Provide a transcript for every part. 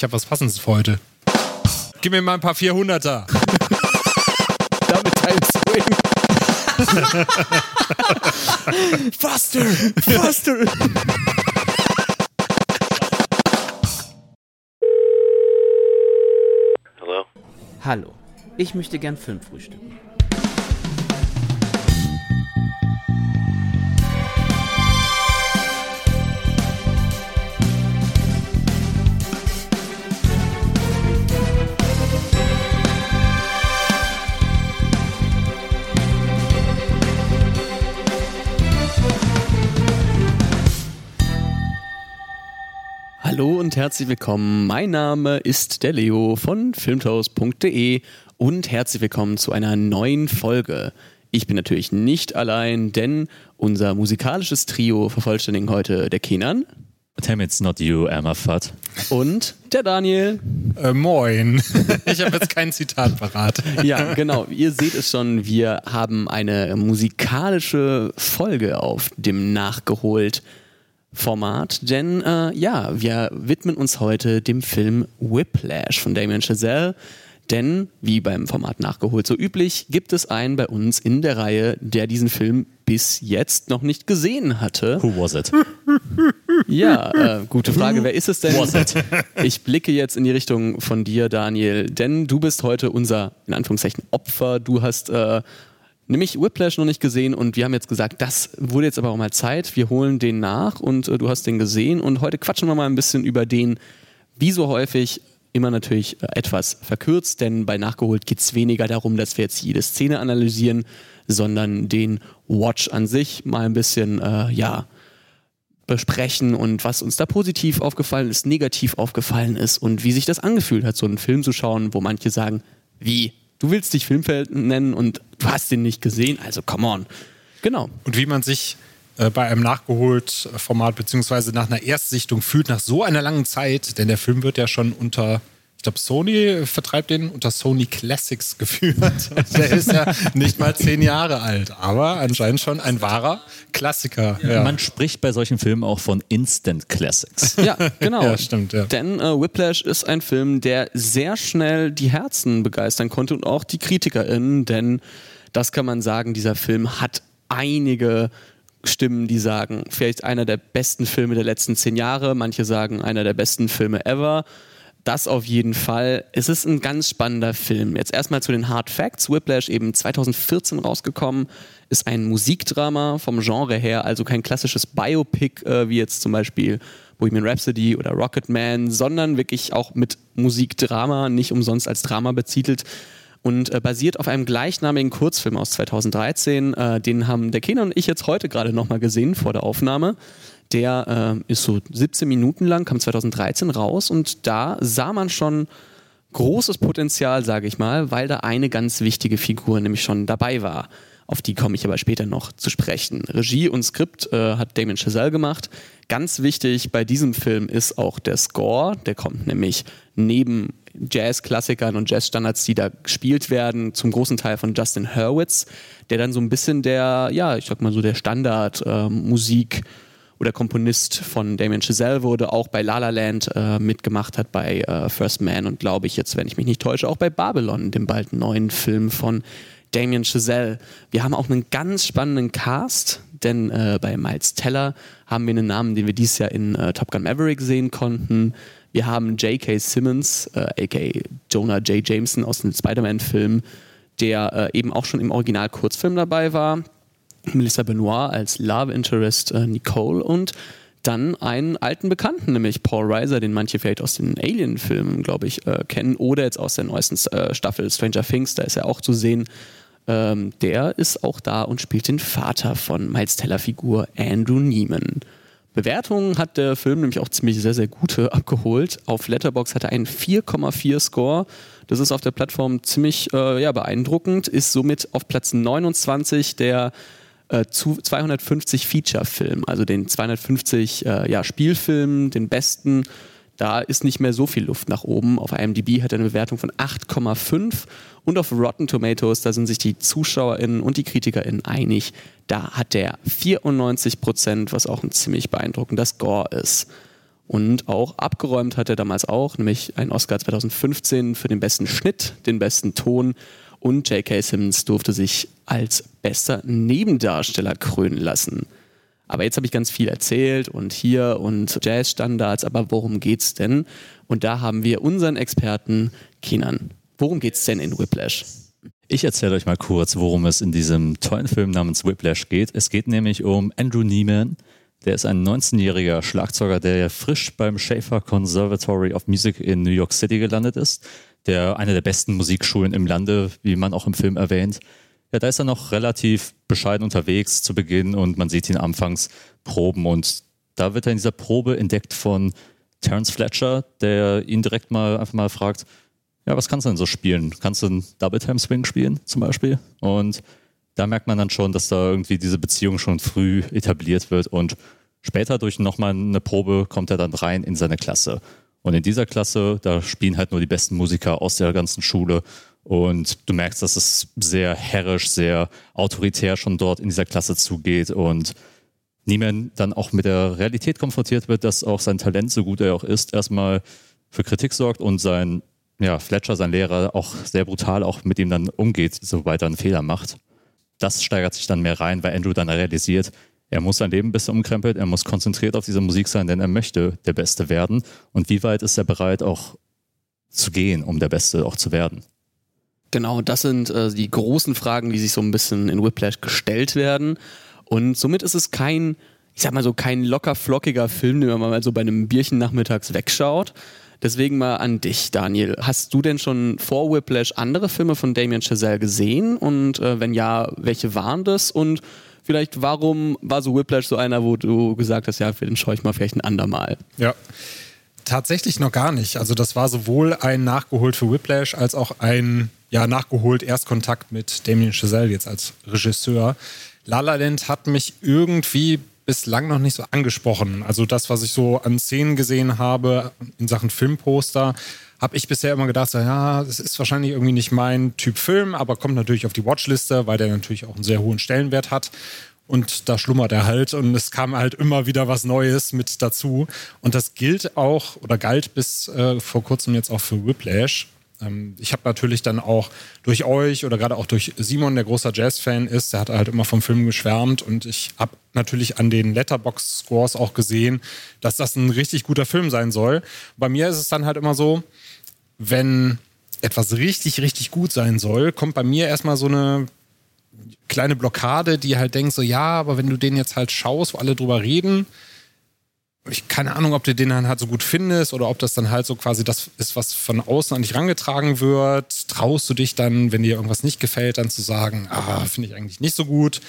Ich habe was Passendes für heute. Gib mir mal ein paar 400er. Damit Time Swing. faster! Faster! Hello? Hallo, ich möchte gern Film frühstücken. Herzlich willkommen. Mein Name ist der Leo von filmtoast.de und herzlich willkommen zu einer neuen Folge. Ich bin natürlich nicht allein, denn unser musikalisches Trio vervollständigen heute der Kenan. Damn, it's not you, Emma Fudd. Und der Daniel. Äh, moin. Ich habe jetzt kein Zitat parat. Ja, genau. Ihr seht es schon, wir haben eine musikalische Folge auf dem Nachgeholt Format, denn äh, ja, wir widmen uns heute dem Film Whiplash von Damien Chazelle. Denn, wie beim Format nachgeholt so üblich, gibt es einen bei uns in der Reihe, der diesen Film bis jetzt noch nicht gesehen hatte. Who was it? Ja, äh, gute Frage. Wer ist es denn? Ich blicke jetzt in die Richtung von dir, Daniel, denn du bist heute unser, in Anführungszeichen, Opfer. Du hast äh, nämlich Whiplash noch nicht gesehen und wir haben jetzt gesagt, das wurde jetzt aber auch mal Zeit. Wir holen den nach und äh, du hast den gesehen und heute quatschen wir mal ein bisschen über den, wie so häufig, immer natürlich äh, etwas verkürzt, denn bei Nachgeholt geht es weniger darum, dass wir jetzt jede Szene analysieren, sondern den Watch an sich mal ein bisschen, äh, ja, besprechen und was uns da positiv aufgefallen ist, negativ aufgefallen ist und wie sich das angefühlt hat, so einen Film zu schauen, wo manche sagen, wie, du willst dich Filmfeld nennen und du hast den nicht gesehen, also come on. Genau. Und wie man sich äh, bei einem Nachgeholt-Format beziehungsweise nach einer Erstsichtung fühlt, nach so einer langen Zeit, denn der Film wird ja schon unter ich glaube, Sony vertreibt den unter Sony Classics geführt. Der ist ja nicht mal zehn Jahre alt, aber anscheinend schon ein wahrer Klassiker. Ja. Man spricht bei solchen Filmen auch von Instant Classics. Ja, genau. Ja, stimmt, ja. Denn äh, Whiplash ist ein Film, der sehr schnell die Herzen begeistern konnte und auch die KritikerInnen, denn das kann man sagen, dieser Film hat einige Stimmen, die sagen, vielleicht einer der besten Filme der letzten zehn Jahre, manche sagen einer der besten Filme ever. Das auf jeden Fall. Es ist ein ganz spannender Film. Jetzt erstmal zu den Hard Facts. Whiplash eben 2014 rausgekommen, ist ein Musikdrama vom Genre her, also kein klassisches Biopic äh, wie jetzt zum Beispiel Bohemian Rhapsody oder Rocketman, sondern wirklich auch mit Musikdrama, nicht umsonst als Drama betitelt und äh, basiert auf einem gleichnamigen Kurzfilm aus 2013. Äh, den haben der Kenan und ich jetzt heute gerade nochmal gesehen vor der Aufnahme. Der äh, ist so 17 Minuten lang, kam 2013 raus und da sah man schon großes Potenzial, sage ich mal, weil da eine ganz wichtige Figur nämlich schon dabei war. Auf die komme ich aber später noch zu sprechen. Regie und Skript äh, hat Damien Chazelle gemacht. Ganz wichtig bei diesem Film ist auch der Score. Der kommt nämlich neben Jazz-Klassikern und Jazz-Standards, die da gespielt werden, zum großen Teil von Justin Hurwitz, der dann so ein bisschen der, ja, ich sag mal so der Standard-Musik- oder Komponist von Damien Chazelle wurde, auch bei La La Land äh, mitgemacht hat, bei äh, First Man und glaube ich jetzt, wenn ich mich nicht täusche, auch bei Babylon, dem bald neuen Film von Damien Chazelle. Wir haben auch einen ganz spannenden Cast, denn äh, bei Miles Teller haben wir einen Namen, den wir dieses Jahr in äh, Top Gun Maverick sehen konnten. Wir haben J.K. Simmons, äh, aka Jonah J. Jameson aus dem Spider-Man-Film, der äh, eben auch schon im Original-Kurzfilm dabei war. Melissa Benoit als Love Interest äh, Nicole und dann einen alten Bekannten, nämlich Paul Reiser, den manche vielleicht aus den Alien-Filmen, glaube ich, äh, kennen oder jetzt aus der neuesten äh, Staffel Stranger Things, da ist er auch zu sehen. Ähm, der ist auch da und spielt den Vater von Miles Teller-Figur Andrew Neiman. Bewertungen hat der Film nämlich auch ziemlich sehr, sehr gute abgeholt. Auf Letterbox hat er einen 4,4 Score. Das ist auf der Plattform ziemlich äh, ja, beeindruckend, ist somit auf Platz 29 der äh, zu 250 Feature-Film, also den 250 äh, ja, Spielfilmen, den besten. Da ist nicht mehr so viel Luft nach oben. Auf IMDb hat er eine Bewertung von 8,5 und auf Rotten Tomatoes, da sind sich die ZuschauerInnen und die KritikerInnen einig, da hat der 94 Prozent, was auch ein ziemlich beeindruckender Score ist. Und auch abgeräumt hat er damals auch, nämlich einen Oscar 2015 für den besten Schnitt, den besten Ton und J.K. Simmons durfte sich als bester Nebendarsteller krönen lassen. Aber jetzt habe ich ganz viel erzählt und hier und Jazzstandards, aber worum geht's denn? Und da haben wir unseren Experten Kinan. Worum geht's denn in Whiplash? Ich erzähle euch mal kurz, worum es in diesem tollen Film namens Whiplash geht. Es geht nämlich um Andrew Neiman. Der ist ein 19-jähriger Schlagzeuger, der frisch beim Schaefer Conservatory of Music in New York City gelandet ist. Der eine der besten Musikschulen im Lande, wie man auch im Film erwähnt. Ja, da ist er noch relativ bescheiden unterwegs zu Beginn und man sieht ihn anfangs proben und da wird er in dieser Probe entdeckt von Terence Fletcher, der ihn direkt mal einfach mal fragt, ja, was kannst du denn so spielen? Kannst du einen Double Time Swing spielen zum Beispiel? Und da merkt man dann schon, dass da irgendwie diese Beziehung schon früh etabliert wird und später durch nochmal eine Probe kommt er dann rein in seine Klasse. Und in dieser Klasse, da spielen halt nur die besten Musiker aus der ganzen Schule und du merkst, dass es sehr herrisch, sehr autoritär schon dort in dieser Klasse zugeht und niemand dann auch mit der Realität konfrontiert wird, dass auch sein Talent, so gut er auch ist, erstmal für Kritik sorgt und sein, ja, Fletcher, sein Lehrer, auch sehr brutal auch mit ihm dann umgeht, sobald er einen Fehler macht. Das steigert sich dann mehr rein, weil Andrew dann realisiert, er muss sein Leben bisschen umkrempeln, er muss konzentriert auf diese Musik sein, denn er möchte der Beste werden. Und wie weit ist er bereit auch zu gehen, um der Beste auch zu werden? Genau, das sind äh, die großen Fragen, die sich so ein bisschen in Whiplash gestellt werden. Und somit ist es kein, ich sag mal so, kein locker flockiger Film, den man mal so bei einem Bierchen nachmittags wegschaut. Deswegen mal an dich, Daniel. Hast du denn schon vor Whiplash andere Filme von Damien Chazelle gesehen? Und äh, wenn ja, welche waren das? Und vielleicht, warum war so Whiplash so einer, wo du gesagt hast, ja, für den schaue ich mal vielleicht ein andermal? Ja. Tatsächlich noch gar nicht. Also das war sowohl ein Nachgeholt für Whiplash als auch ein ja, nachgeholt Erstkontakt mit Damien Chazelle jetzt als Regisseur. La La Land hat mich irgendwie bislang noch nicht so angesprochen. Also das, was ich so an Szenen gesehen habe in Sachen Filmposter, habe ich bisher immer gedacht, so, ja, das ist wahrscheinlich irgendwie nicht mein Typ Film, aber kommt natürlich auf die Watchliste, weil der natürlich auch einen sehr hohen Stellenwert hat. Und da schlummert er halt und es kam halt immer wieder was Neues mit dazu. Und das gilt auch oder galt bis äh, vor kurzem jetzt auch für Whiplash. Ähm, ich habe natürlich dann auch durch euch oder gerade auch durch Simon, der großer Jazz-Fan ist, der hat halt immer vom Film geschwärmt und ich habe natürlich an den Letterbox-Scores auch gesehen, dass das ein richtig guter Film sein soll. Bei mir ist es dann halt immer so, wenn etwas richtig, richtig gut sein soll, kommt bei mir erstmal so eine kleine Blockade, die halt denkt so, ja, aber wenn du den jetzt halt schaust, wo alle drüber reden, ich keine Ahnung, ob du den dann halt so gut findest oder ob das dann halt so quasi das ist, was von außen an dich rangetragen wird. Traust du dich dann, wenn dir irgendwas nicht gefällt, dann zu sagen, ah, finde ich eigentlich nicht so gut.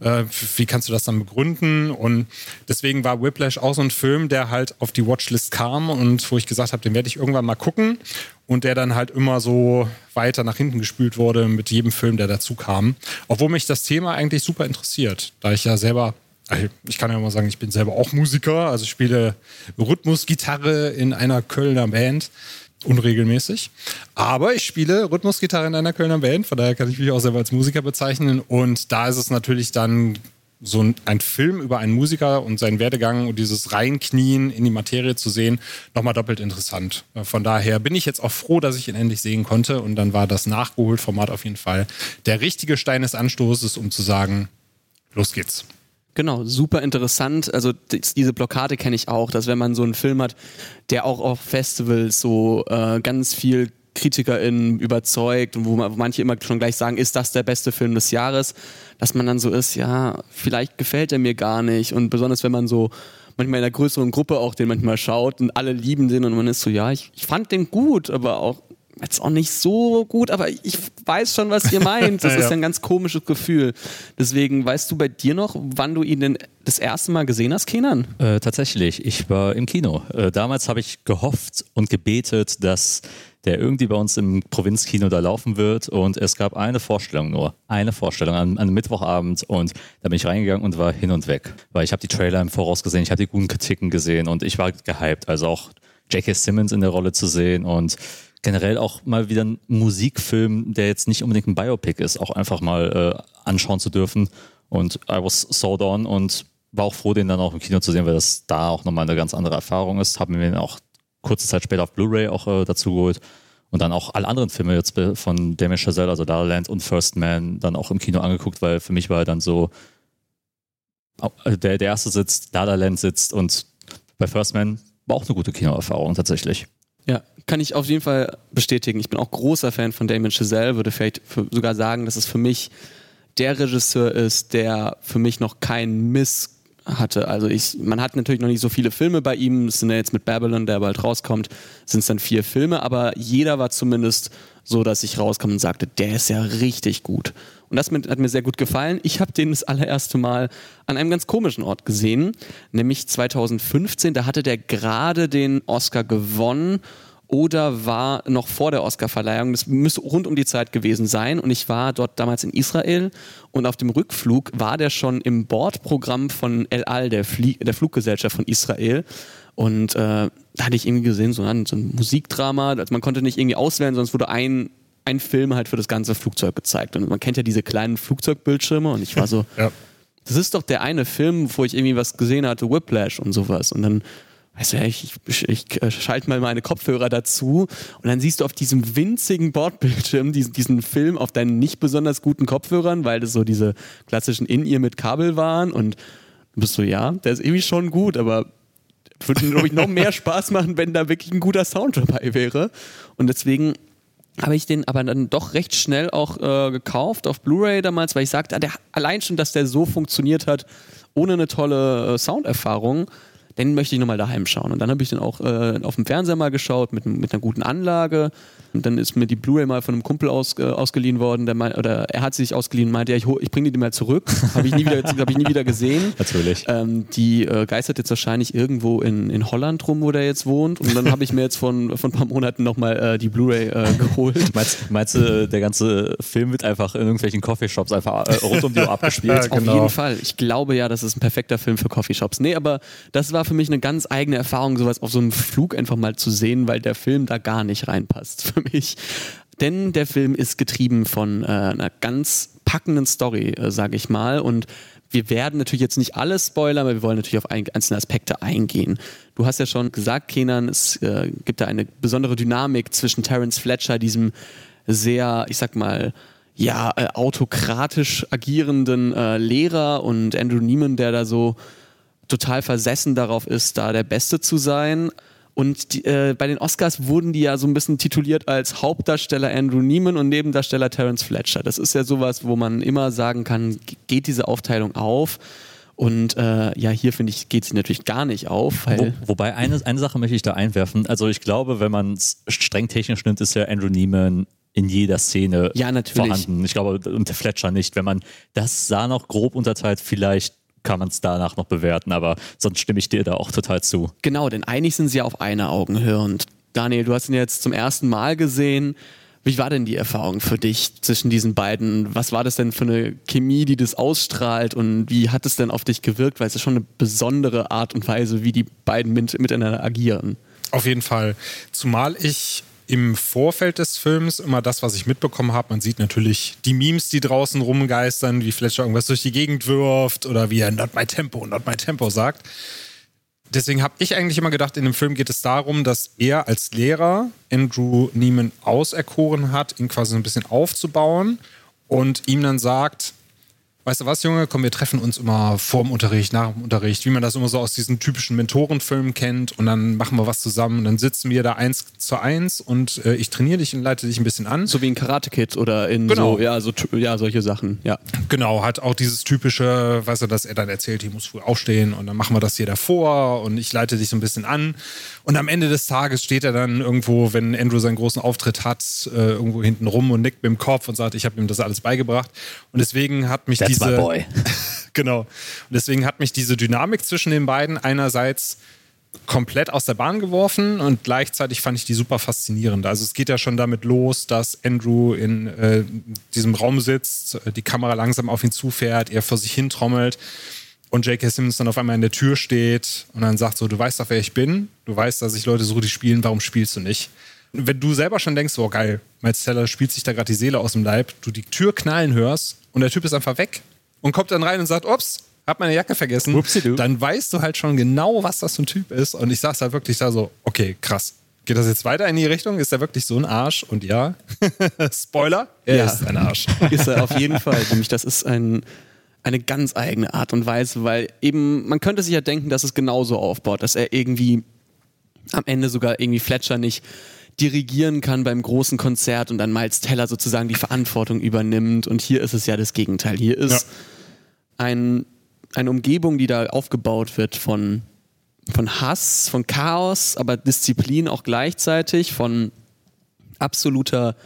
Äh, wie kannst du das dann begründen? Und deswegen war Whiplash auch so ein Film, der halt auf die Watchlist kam und wo ich gesagt habe, den werde ich irgendwann mal gucken. Und der dann halt immer so weiter nach hinten gespült wurde mit jedem Film, der dazu kam. Obwohl mich das Thema eigentlich super interessiert, da ich ja selber also ich kann ja mal sagen, ich bin selber auch Musiker, also spiele Rhythmusgitarre in einer Kölner Band, unregelmäßig. Aber ich spiele Rhythmusgitarre in einer Kölner Band, von daher kann ich mich auch selber als Musiker bezeichnen. Und da ist es natürlich dann so ein, ein, Film über einen Musiker und seinen Werdegang und dieses Reinknien in die Materie zu sehen, nochmal doppelt interessant. Von daher bin ich jetzt auch froh, dass ich ihn endlich sehen konnte und dann war das Nachgeholt-Format auf jeden Fall der richtige Stein des Anstoßes, um zu sagen, los geht's. Genau, super interessant. Also diese Blockade kenne ich auch, dass wenn man so einen Film hat, der auch auf Festivals so äh, ganz viel KritikerInnen überzeugt und wo, man, wo manche immer schon gleich sagen, ist das der beste Film des Jahres, dass man dann so ist, ja, vielleicht gefällt er mir gar nicht. Und besonders wenn man so manchmal in einer größeren Gruppe auch den manchmal schaut und alle lieben den und man ist so, ja, ich, ich fand den gut, aber auch jetzt auch nicht so gut, aber ich weiß schon, was ihr meint. Das ja, ist ein ganz komisches Gefühl. Deswegen, weißt du bei dir noch, wann du ihn denn das erste Mal gesehen hast, Kenan? Äh, tatsächlich, ich war im Kino. Äh, damals habe ich gehofft und gebetet, dass der irgendwie bei uns im Provinzkino da laufen wird und es gab eine Vorstellung nur, eine Vorstellung an, an Mittwochabend und da bin ich reingegangen und war hin und weg, weil ich habe die Trailer im Voraus gesehen, ich habe die guten Kritiken gesehen und ich war gehypt, also auch J.K. Simmons in der Rolle zu sehen und generell auch mal wieder ein Musikfilm, der jetzt nicht unbedingt ein Biopic ist, auch einfach mal äh, anschauen zu dürfen. Und I was sold on und war auch froh, den dann auch im Kino zu sehen, weil das da auch nochmal eine ganz andere Erfahrung ist. Haben wir ihn auch kurze Zeit später auf Blu-ray auch äh, dazu geholt. Und dann auch alle anderen Filme jetzt von Damien Chazelle, also La La Land und First Man, dann auch im Kino angeguckt, weil für mich war dann so, äh, der, der erste sitzt, La La Land sitzt und bei First Man war auch eine gute Kinoerfahrung tatsächlich. Ja, kann ich auf jeden Fall bestätigen. Ich bin auch großer Fan von Damien Chazelle, würde vielleicht sogar sagen, dass es für mich der Regisseur ist, der für mich noch keinen Miss hatte. Also ich, man hat natürlich noch nicht so viele Filme bei ihm. Es sind ja jetzt mit Babylon, der bald rauskommt, sind es dann vier Filme, aber jeder war zumindest so, dass ich rauskam und sagte, der ist ja richtig gut. Und das hat mir sehr gut gefallen. Ich habe den das allererste Mal an einem ganz komischen Ort gesehen, nämlich 2015. Da hatte der gerade den Oscar gewonnen oder war noch vor der Oscarverleihung. Das müsste rund um die Zeit gewesen sein. Und ich war dort damals in Israel und auf dem Rückflug war der schon im Bordprogramm von El Al, der, Flie der Fluggesellschaft von Israel. Und äh, da hatte ich irgendwie gesehen, so ein, so ein Musikdrama. Also man konnte nicht irgendwie auswählen, sonst wurde ein, ein Film halt für das ganze Flugzeug gezeigt. Und man kennt ja diese kleinen Flugzeugbildschirme und ich war so, ja. das ist doch der eine Film, wo ich irgendwie was gesehen hatte, Whiplash und sowas. Und dann weißt du, ich, ich, ich äh, schalte mal meine Kopfhörer dazu und dann siehst du auf diesem winzigen Bordbildschirm diesen, diesen Film auf deinen nicht besonders guten Kopfhörern, weil das so diese klassischen In-Ear mit Kabel waren und du bist so, ja, der ist irgendwie schon gut, aber würde, glaube ich, noch mehr Spaß machen, wenn da wirklich ein guter Sound dabei wäre. Und deswegen habe ich den aber dann doch recht schnell auch äh, gekauft auf Blu-ray damals, weil ich sagte, der, allein schon, dass der so funktioniert hat, ohne eine tolle äh, Sounderfahrung, den möchte ich nochmal daheim schauen. Und dann habe ich den auch äh, auf dem Fernseher mal geschaut mit, mit einer guten Anlage. Und dann ist mir die Blu-ray mal von einem Kumpel aus, äh, ausgeliehen worden, der mein, oder er hat sie sich ausgeliehen und meinte, ja, ich, ich bringe die mal zurück. Habe ich, nie wieder, hab ich nie wieder gesehen. Natürlich. Ähm, die äh, geistert jetzt wahrscheinlich irgendwo in, in Holland rum, wo der jetzt wohnt. Und dann habe ich mir jetzt von, von ein paar Monaten nochmal äh, die Blu-ray äh, geholt. Meinst, meinst du, der ganze Film wird einfach in irgendwelchen Coffeeshops einfach äh, rund um die Uhr abgespielt? ja, genau. Auf jeden Fall. Ich glaube ja, das ist ein perfekter Film für Coffeeshops. Nee, aber das war für mich eine ganz eigene Erfahrung, sowas auf so einem Flug einfach mal zu sehen, weil der Film da gar nicht reinpasst für mich. Denn der Film ist getrieben von äh, einer ganz packenden Story, äh, sage ich mal. Und wir werden natürlich jetzt nicht alles spoilern, aber wir wollen natürlich auf einzelne Aspekte eingehen. Du hast ja schon gesagt, Kenan, es äh, gibt da eine besondere Dynamik zwischen Terence Fletcher, diesem sehr, ich sag mal, ja, äh, autokratisch agierenden äh, Lehrer und Andrew Neiman, der da so total versessen darauf ist, da der Beste zu sein. Und die, äh, bei den Oscars wurden die ja so ein bisschen tituliert als Hauptdarsteller Andrew Neiman und Nebendarsteller Terence Fletcher. Das ist ja sowas, wo man immer sagen kann, geht diese Aufteilung auf? Und äh, ja, hier finde ich, geht sie natürlich gar nicht auf. Wo, wobei eine, eine Sache möchte ich da einwerfen. Also ich glaube, wenn man es streng technisch nimmt, ist ja Andrew Neiman in jeder Szene ja, vorhanden. Ich glaube, und der Fletcher nicht. Wenn man das sah noch grob unterteilt, vielleicht kann man es danach noch bewerten, aber sonst stimme ich dir da auch total zu. Genau, denn eigentlich sind sie auf einer Augenhöhe. Und Daniel, du hast ihn jetzt zum ersten Mal gesehen. Wie war denn die Erfahrung für dich zwischen diesen beiden? Was war das denn für eine Chemie, die das ausstrahlt und wie hat es denn auf dich gewirkt? Weil es ist schon eine besondere Art und Weise, wie die beiden mit, miteinander agieren. Auf jeden Fall. Zumal ich im Vorfeld des Films immer das, was ich mitbekommen habe. Man sieht natürlich die Memes, die draußen rumgeistern, wie Fletcher irgendwas durch die Gegend wirft oder wie er Not my Tempo, Not my Tempo sagt. Deswegen habe ich eigentlich immer gedacht, in dem Film geht es darum, dass er als Lehrer Andrew Neiman auserkoren hat, ihn quasi ein bisschen aufzubauen und ihm dann sagt, Weißt du was, Junge? Komm, wir treffen uns immer vor dem Unterricht, nach dem Unterricht, wie man das immer so aus diesen typischen Mentorenfilmen kennt. Und dann machen wir was zusammen. Und dann sitzen wir da eins zu eins und äh, ich trainiere dich und leite dich ein bisschen an. So wie in Karate Kid oder in genau. so, ja, so, ja, solche Sachen, ja. Genau, hat auch dieses typische, weißt du, dass er dann erzählt, ich muss früh aufstehen und dann machen wir das hier davor und ich leite dich so ein bisschen an. Und am Ende des Tages steht er dann irgendwo, wenn Andrew seinen großen Auftritt hat, äh, irgendwo hinten rum und nickt mit dem Kopf und sagt, ich habe ihm das alles beigebracht. Und deswegen hat mich That's diese. My boy. genau. Und deswegen hat mich diese Dynamik zwischen den beiden einerseits komplett aus der Bahn geworfen und gleichzeitig fand ich die super faszinierend. Also es geht ja schon damit los, dass Andrew in äh, diesem Raum sitzt, die Kamera langsam auf ihn zufährt, er vor sich hin trommelt und J.K. Simmons dann auf einmal in der Tür steht und dann sagt so, du weißt doch, wer ich bin, du weißt, dass ich Leute suche, die spielen, warum spielst du nicht? Wenn du selber schon denkst, oh geil, Miles Teller spielt sich da gerade die Seele aus dem Leib, du die Tür knallen hörst und der Typ ist einfach weg und kommt dann rein und sagt, ups, hab meine Jacke vergessen, dann weißt du halt schon genau, was das für ein Typ ist. Und ich saß halt wirklich da so, okay, krass. Geht das jetzt weiter in die Richtung? Ist er wirklich so ein Arsch? Und ja, Spoiler, er Ja. ist ein Arsch. Ist er auf jeden Fall. Nämlich, das ist ein, eine ganz eigene Art und Weise, weil eben, man könnte sich ja denken, dass es genauso aufbaut, dass er irgendwie am Ende sogar irgendwie Fletcher nicht dirigieren kann beim großen Konzert und dann Miles Teller sozusagen die Verantwortung übernimmt. Und hier ist es ja das Gegenteil. Hier ist ein, eine Umgebung, die da aufgebaut wird von, von Hass, von Chaos, aber Disziplin auch gleichzeitig, von absoluter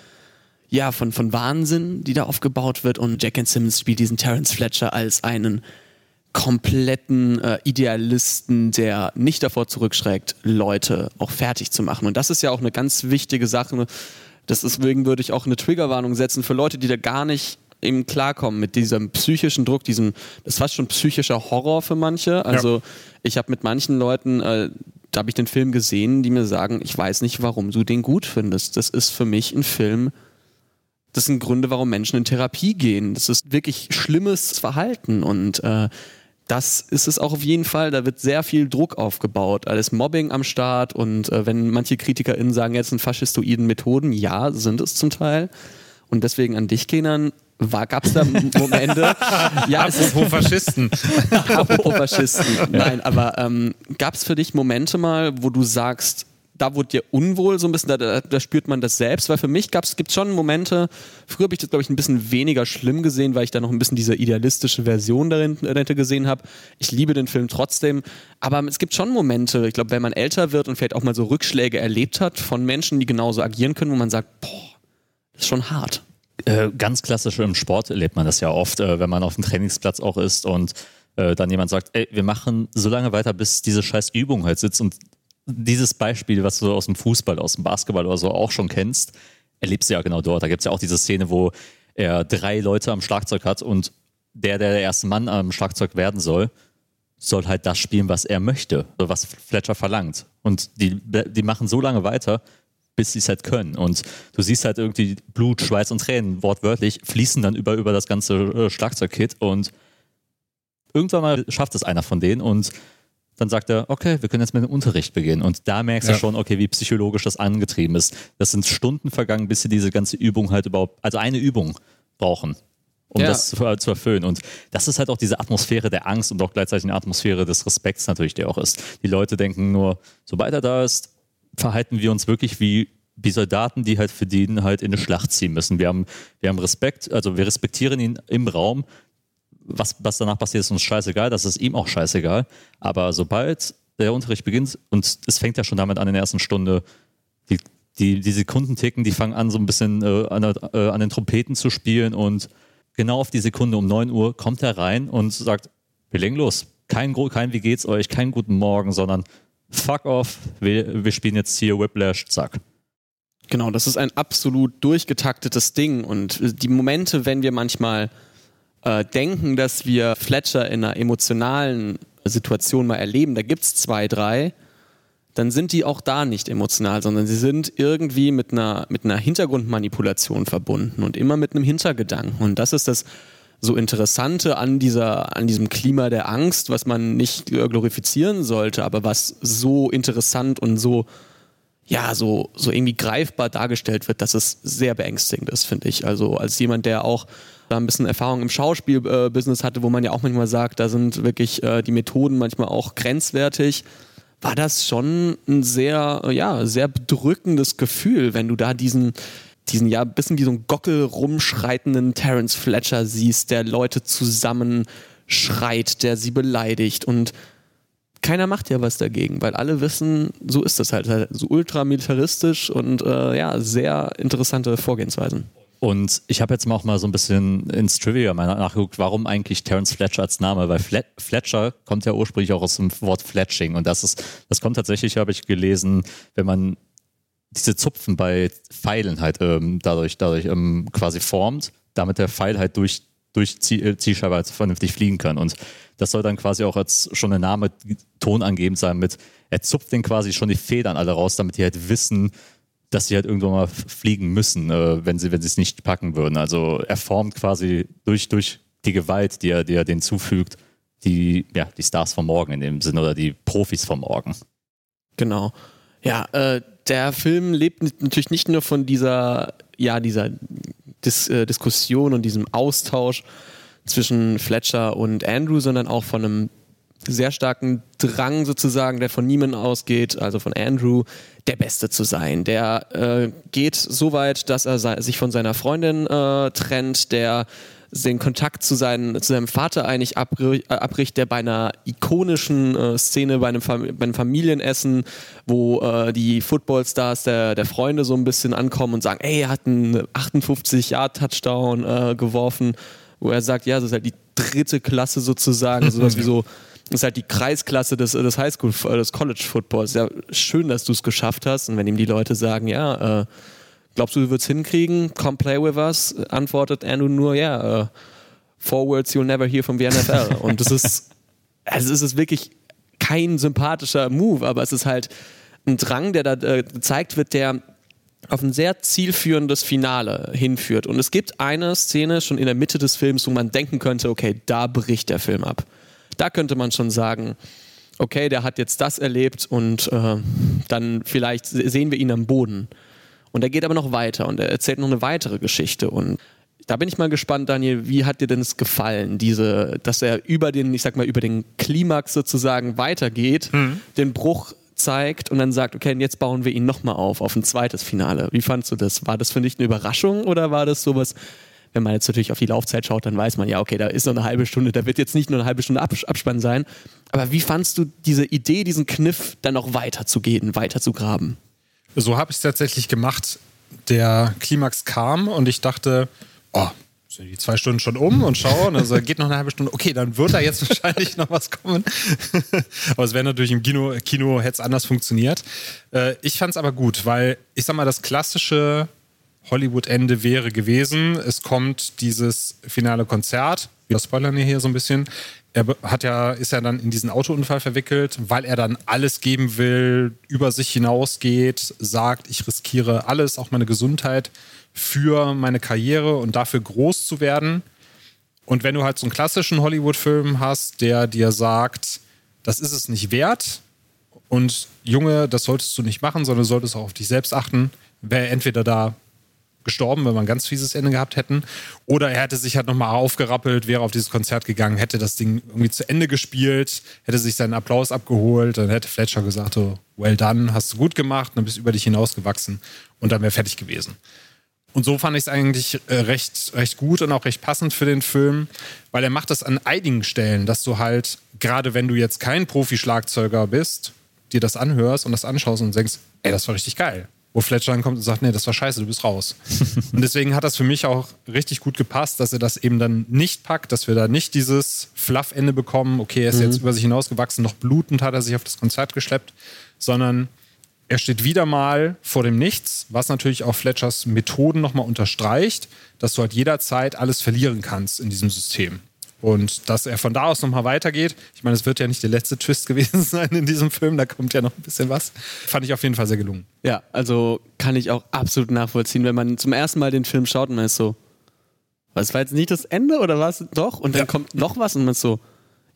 ja, von, von Wahnsinn, die da aufgebaut wird. Und Jack and Simmons spielt diesen Terence Fletcher als einen kompletten äh, Idealisten, der nicht davor zurückschreckt, Leute auch fertig zu machen. Und das ist ja auch eine ganz wichtige Sache. Deswegen würde ich auch eine Triggerwarnung setzen für Leute, die da gar nicht eben klarkommen mit diesem psychischen Druck, diesem, das ist fast schon psychischer Horror für manche. Also ich habe mit manchen Leuten, äh, da habe ich den Film gesehen, die mir sagen, ich weiß nicht, warum du den gut findest. Das ist für mich ein Film, das sind Gründe, warum Menschen in Therapie gehen. Das ist wirklich schlimmes Verhalten und äh, das ist es auch auf jeden Fall. Da wird sehr viel Druck aufgebaut. Alles Mobbing am Start und äh, wenn manche KritikerInnen sagen, jetzt sind faschistoiden Methoden, ja, sind es zum Teil. Und deswegen an dich, Kenan, gab es da Momente. ja, es ist, Apropos Faschisten. Apropos Faschisten. Nein, aber ähm, gab es für dich Momente mal, wo du sagst, da wurde dir unwohl so ein bisschen, da, da, da spürt man das selbst, weil für mich gibt schon Momente, früher habe ich das, glaube ich, ein bisschen weniger schlimm gesehen, weil ich da noch ein bisschen diese idealistische Version darin, dahinter gesehen habe. Ich liebe den Film trotzdem, aber es gibt schon Momente, ich glaube, wenn man älter wird und vielleicht auch mal so Rückschläge erlebt hat von Menschen, die genauso agieren können, wo man sagt, boah, das ist schon hart. Äh, ganz klassisch im Sport erlebt man das ja oft, äh, wenn man auf dem Trainingsplatz auch ist und äh, dann jemand sagt, ey, wir machen so lange weiter, bis diese scheiß Übung halt sitzt und dieses Beispiel, was du aus dem Fußball, aus dem Basketball oder so auch schon kennst, erlebst du ja genau dort. Da gibt es ja auch diese Szene, wo er drei Leute am Schlagzeug hat und der, der der erste Mann am Schlagzeug werden soll, soll halt das spielen, was er möchte, was Fletcher verlangt. Und die, die machen so lange weiter, bis sie es halt können. Und du siehst halt irgendwie Blut, Schweiß und Tränen, wortwörtlich, fließen dann über, über das ganze äh, Schlagzeugkit und irgendwann mal schafft es einer von denen und dann sagt er, okay, wir können jetzt mit dem Unterricht beginnen. Und da merkst Ja. du schon, okay, wie psychologisch das angetrieben ist. Das sind Stunden vergangen, bis sie diese ganze Übung halt überhaupt, also eine Übung brauchen, um Ja. das zu, zu erfüllen. Und das ist halt auch diese Atmosphäre der Angst und auch gleichzeitig eine Atmosphäre des Respekts natürlich, der auch ist. Die Leute denken nur, sobald er da ist, verhalten wir uns wirklich wie wie Soldaten, die halt für den halt in eine Schlacht ziehen müssen. Wir haben, wir haben Respekt, also wir respektieren ihn im Raum. Was, was danach passiert, ist uns scheißegal, das ist ihm auch scheißegal. Aber sobald der Unterricht beginnt, und es fängt ja schon damit an in der ersten Stunde, die, die, die Sekunden ticken, die fangen an, so ein bisschen äh, an, äh, an den Trompeten zu spielen und genau auf die Sekunde um 9 Uhr kommt er rein und sagt, wir legen los. Kein, kein Wie geht's euch, kein guten Morgen, sondern fuck off, wir, wir spielen jetzt hier Whiplash, zack. Genau, das ist ein absolut durchgetaktetes Ding. Und die Momente, wenn wir manchmal äh, denken, dass wir Fletcher in einer emotionalen Situation mal erleben, da gibt's zwei, drei, dann sind die auch da nicht emotional, sondern sie sind irgendwie mit einer, mit einer Hintergrundmanipulation verbunden und immer mit einem Hintergedanken. Und das ist das so Interessante an, dieser, an diesem Klima der Angst, was man nicht äh, glorifizieren sollte, aber was so interessant und so ja, so, so irgendwie greifbar dargestellt wird, dass es sehr beängstigend ist, finde ich. Also als jemand, der auch da ein bisschen Erfahrung im Schauspielbusiness hatte, wo man ja auch manchmal sagt, da sind wirklich äh, die Methoden manchmal auch grenzwertig, war das schon ein sehr, äh, ja, sehr bedrückendes Gefühl, wenn du da diesen, diesen ja bisschen wie so ein Gockel rumschreitenden Terence Fletcher siehst, der Leute zusammenschreit, der sie beleidigt und keiner macht ja was dagegen, weil alle wissen, so ist das halt, halt so ultramilitaristisch und äh, ja, sehr interessante Vorgehensweisen. Und ich habe jetzt mal auch mal so ein bisschen ins Trivia mal nachgeguckt, warum eigentlich Terence Fletcher als Name, weil Flet Fletcher kommt ja ursprünglich auch aus dem Wort Fletching und das ist, das kommt tatsächlich, habe ich gelesen, wenn man diese Zupfen bei Pfeilen halt ähm, dadurch, dadurch ähm, quasi formt, damit der Pfeil halt durch, durch äh, Zielscheibe halt vernünftig fliegen kann. Und das soll dann quasi auch als schon ein Name tonangebend sein mit, er zupft den quasi schon die Federn alle raus, damit die halt wissen, dass sie halt irgendwann mal fliegen müssen, äh, wenn sie wenn es nicht packen würden. Also er formt quasi durch, durch die Gewalt, die er, die er denen zufügt, die, ja, die Stars vom Morgen in dem Sinne oder die Profis vom Morgen. Genau. Ja, äh, der Film lebt natürlich nicht nur von dieser, ja, dieser Dis äh, Diskussion und diesem Austausch zwischen Fletcher und Andrew, sondern auch von einem sehr starken Drang sozusagen, der von niemandem ausgeht, also von Andrew, der Beste zu sein. Der äh, geht so weit, dass er sich von seiner Freundin äh, trennt, der den Kontakt zu, seinen, zu seinem Vater eigentlich äh, abbricht, der bei einer ikonischen äh, Szene, bei einem, Fam bei einem Familienessen, wo äh, die Footballstars der, der Freunde so ein bisschen ankommen und sagen, ey, er hat einen 58-Yard-Touchdown äh, geworfen, wo er sagt, ja, das ist halt die dritte Klasse sozusagen, sowas wie so ist halt die Kreisklasse des, des Highschool, äh, des College Footballs. Ja, schön, dass du es geschafft hast. Und wenn ihm die Leute sagen, ja, äh, glaubst du, du würdest hinkriegen? Come play with us, antwortet Andrew nur, ja, yeah, uh, four words you'll never hear from the NFL. Und das ist, also es ist wirklich kein sympathischer Move, aber es ist halt ein Drang, der da äh, gezeigt wird, der auf ein sehr zielführendes Finale hinführt. Und es gibt eine Szene schon in der Mitte des Films, wo man denken könnte, okay, da bricht der Film ab. Da könnte man schon sagen, okay, der hat jetzt das erlebt und äh, dann vielleicht sehen wir ihn am Boden. Und er geht aber noch weiter und er erzählt noch eine weitere Geschichte. Und da bin ich mal gespannt, Daniel, wie hat dir denn es gefallen, diese, dass er über den, ich sag mal, über den Klimax sozusagen weitergeht, mhm. den Bruch zeigt und dann sagt, okay, jetzt bauen wir ihn nochmal auf, auf ein zweites Finale. Wie fandest du das? War das für dich eine Überraschung oder war das sowas, wenn man jetzt natürlich auf die Laufzeit schaut, dann weiß man ja, okay, da ist noch eine halbe Stunde, da wird jetzt nicht nur eine halbe Stunde Abspann sein. Aber wie fandst du diese Idee, diesen Kniff dann noch weiterzugehen, weiter zu graben? So habe ich es tatsächlich gemacht. Der Klimax kam und ich dachte, oh, sind die zwei Stunden schon um und schauen, also geht noch eine halbe Stunde. Okay, dann wird da jetzt wahrscheinlich noch was kommen. aber es wäre natürlich im Kino, Kino hätte es anders funktioniert. Äh, ich fand es aber gut, weil ich sag mal, das klassische Hollywood-Ende wäre gewesen, es kommt dieses finale Konzert. Wir spoilern hier so ein bisschen er hat ja, ist ja dann in diesen Autounfall verwickelt, weil er dann alles geben will, über sich hinausgeht, sagt, ich riskiere alles, auch meine Gesundheit für meine Karriere und dafür groß zu werden. Und wenn du halt so einen klassischen Hollywood-Film hast, der dir sagt, das ist es nicht wert und Junge, das solltest du nicht machen, sondern solltest auch auf dich selbst achten, wäre entweder da gestorben, wenn wir ein ganz fieses Ende gehabt hätten. Oder er hätte sich halt nochmal aufgerappelt, wäre auf dieses Konzert gegangen, hätte das Ding irgendwie zu Ende gespielt, hätte sich seinen Applaus abgeholt, dann hätte Fletcher gesagt, so, well done, hast du gut gemacht, dann bist du über dich hinausgewachsen und dann wäre fertig gewesen. Und so fand ich es eigentlich äh, recht, recht gut und auch recht passend für den Film, weil er macht das an einigen Stellen, dass du halt, gerade wenn du jetzt kein Profi-Schlagzeuger bist, dir das anhörst und das anschaust und denkst, ey, das war richtig geil wo Fletcher dann kommt und sagt, nee, das war scheiße, du bist raus. und deswegen hat das für mich auch richtig gut gepasst, dass er das eben dann nicht packt, dass wir da nicht dieses Fluff-Ende bekommen, okay, er ist mhm. jetzt über sich hinausgewachsen, noch blutend hat er sich auf das Konzert geschleppt, sondern er steht wieder mal vor dem Nichts, was natürlich auch Fletchers Methoden nochmal unterstreicht, dass du halt jederzeit alles verlieren kannst in diesem System. Und dass er von da aus nochmal weitergeht. Ich meine, es wird ja nicht der letzte Twist gewesen sein in diesem Film, da kommt ja noch ein bisschen was. Fand ich auf jeden Fall sehr gelungen. Ja, also kann ich auch absolut nachvollziehen, wenn man zum ersten Mal den Film schaut und man ist so, was war jetzt nicht das Ende oder was doch? Und dann ja. kommt noch was und man ist so,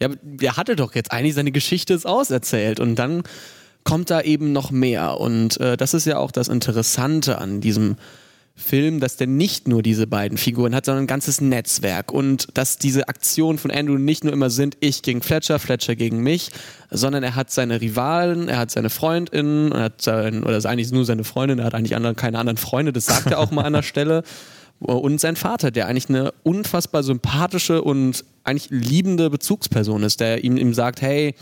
ja, der hatte doch jetzt eigentlich seine Geschichte ist auserzählt und dann kommt da eben noch mehr. Und äh, das ist ja auch das Interessante an diesem Film, dass der nicht nur diese beiden Figuren hat, sondern ein ganzes Netzwerk. Und dass diese Aktionen von Andrew nicht nur immer sind, ich gegen Fletcher, Fletcher gegen mich, sondern er hat seine Rivalen, er hat seine Freundinnen, er hat sein, oder eigentlich nur seine Freundin, er hat eigentlich andere, keine anderen Freunde, das sagt er auch mal an der Stelle und sein Vater, der eigentlich eine unfassbar sympathische und eigentlich liebende Bezugsperson ist, der ihm, ihm sagt, hey,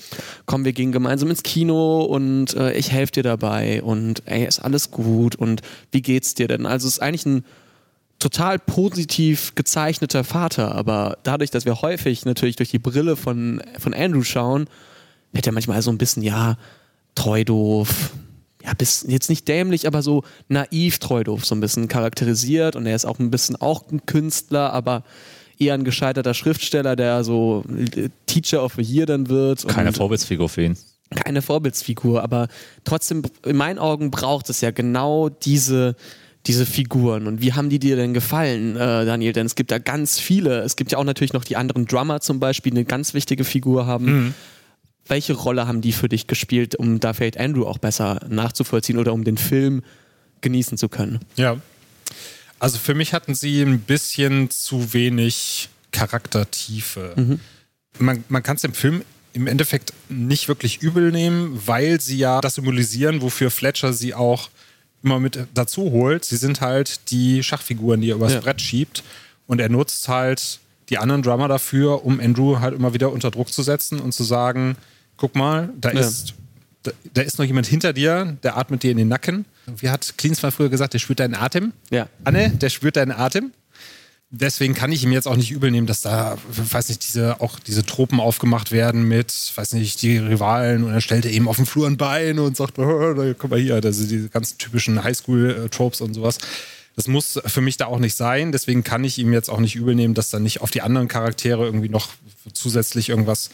komm, wir gehen gemeinsam ins Kino und äh, ich helfe dir dabei und ey, ist alles gut und wie geht's dir denn? Also es ist eigentlich ein total positiv gezeichneter Vater, aber dadurch, dass wir häufig natürlich durch die Brille von, von Andrew schauen, wird er manchmal so ein bisschen, ja, treu doof, ja, bis jetzt nicht dämlich, aber so naiv treu doof so ein bisschen charakterisiert und er ist auch ein bisschen auch ein Künstler, aber eher ein gescheiterter Schriftsteller, der so Teacher of the Year dann wird. Keine Vorbildsfigur für ihn. Keine Vorbildsfigur, aber trotzdem, in meinen Augen braucht es ja genau diese, diese Figuren und wie haben die dir denn gefallen, äh, Daniel? Denn es gibt da ganz viele. Es gibt ja auch natürlich noch die anderen Drummer zum Beispiel, die eine ganz wichtige Figur haben. Mhm. Welche Rolle haben die für dich gespielt, um da vielleicht Andrew auch besser nachzuvollziehen oder um den Film genießen zu können? Ja. Also für mich hatten sie ein bisschen zu wenig Charaktertiefe. Mhm. Man, man kann es im Film im Endeffekt nicht wirklich übel nehmen, weil sie ja das symbolisieren, wofür Fletcher sie auch immer mit dazu holt. Sie sind halt die Schachfiguren, die er übers ja. Brett schiebt. Und er nutzt halt die anderen Drummer dafür, um Andrew halt immer wieder unter Druck zu setzen und zu sagen, guck mal, da ja. ist da, da, ist noch jemand hinter dir, der atmet dir in den Nacken. Wie hat Cleans mal früher gesagt, der spürt deinen Atem? Ja. Anne, der spürt deinen Atem deswegen kann ich ihm jetzt auch nicht übel nehmen, dass da, weiß nicht, diese, auch diese Tropen aufgemacht werden mit, weiß nicht, die Rivalen und er stellt eben auf dem Flur ein Bein und sagt, oh, guck mal hier, also diese ganzen typischen Highschool-Tropes und sowas. Das muss für mich da auch nicht sein, deswegen kann ich ihm jetzt auch nicht übel nehmen, dass da nicht auf die anderen Charaktere irgendwie noch zusätzlich irgendwas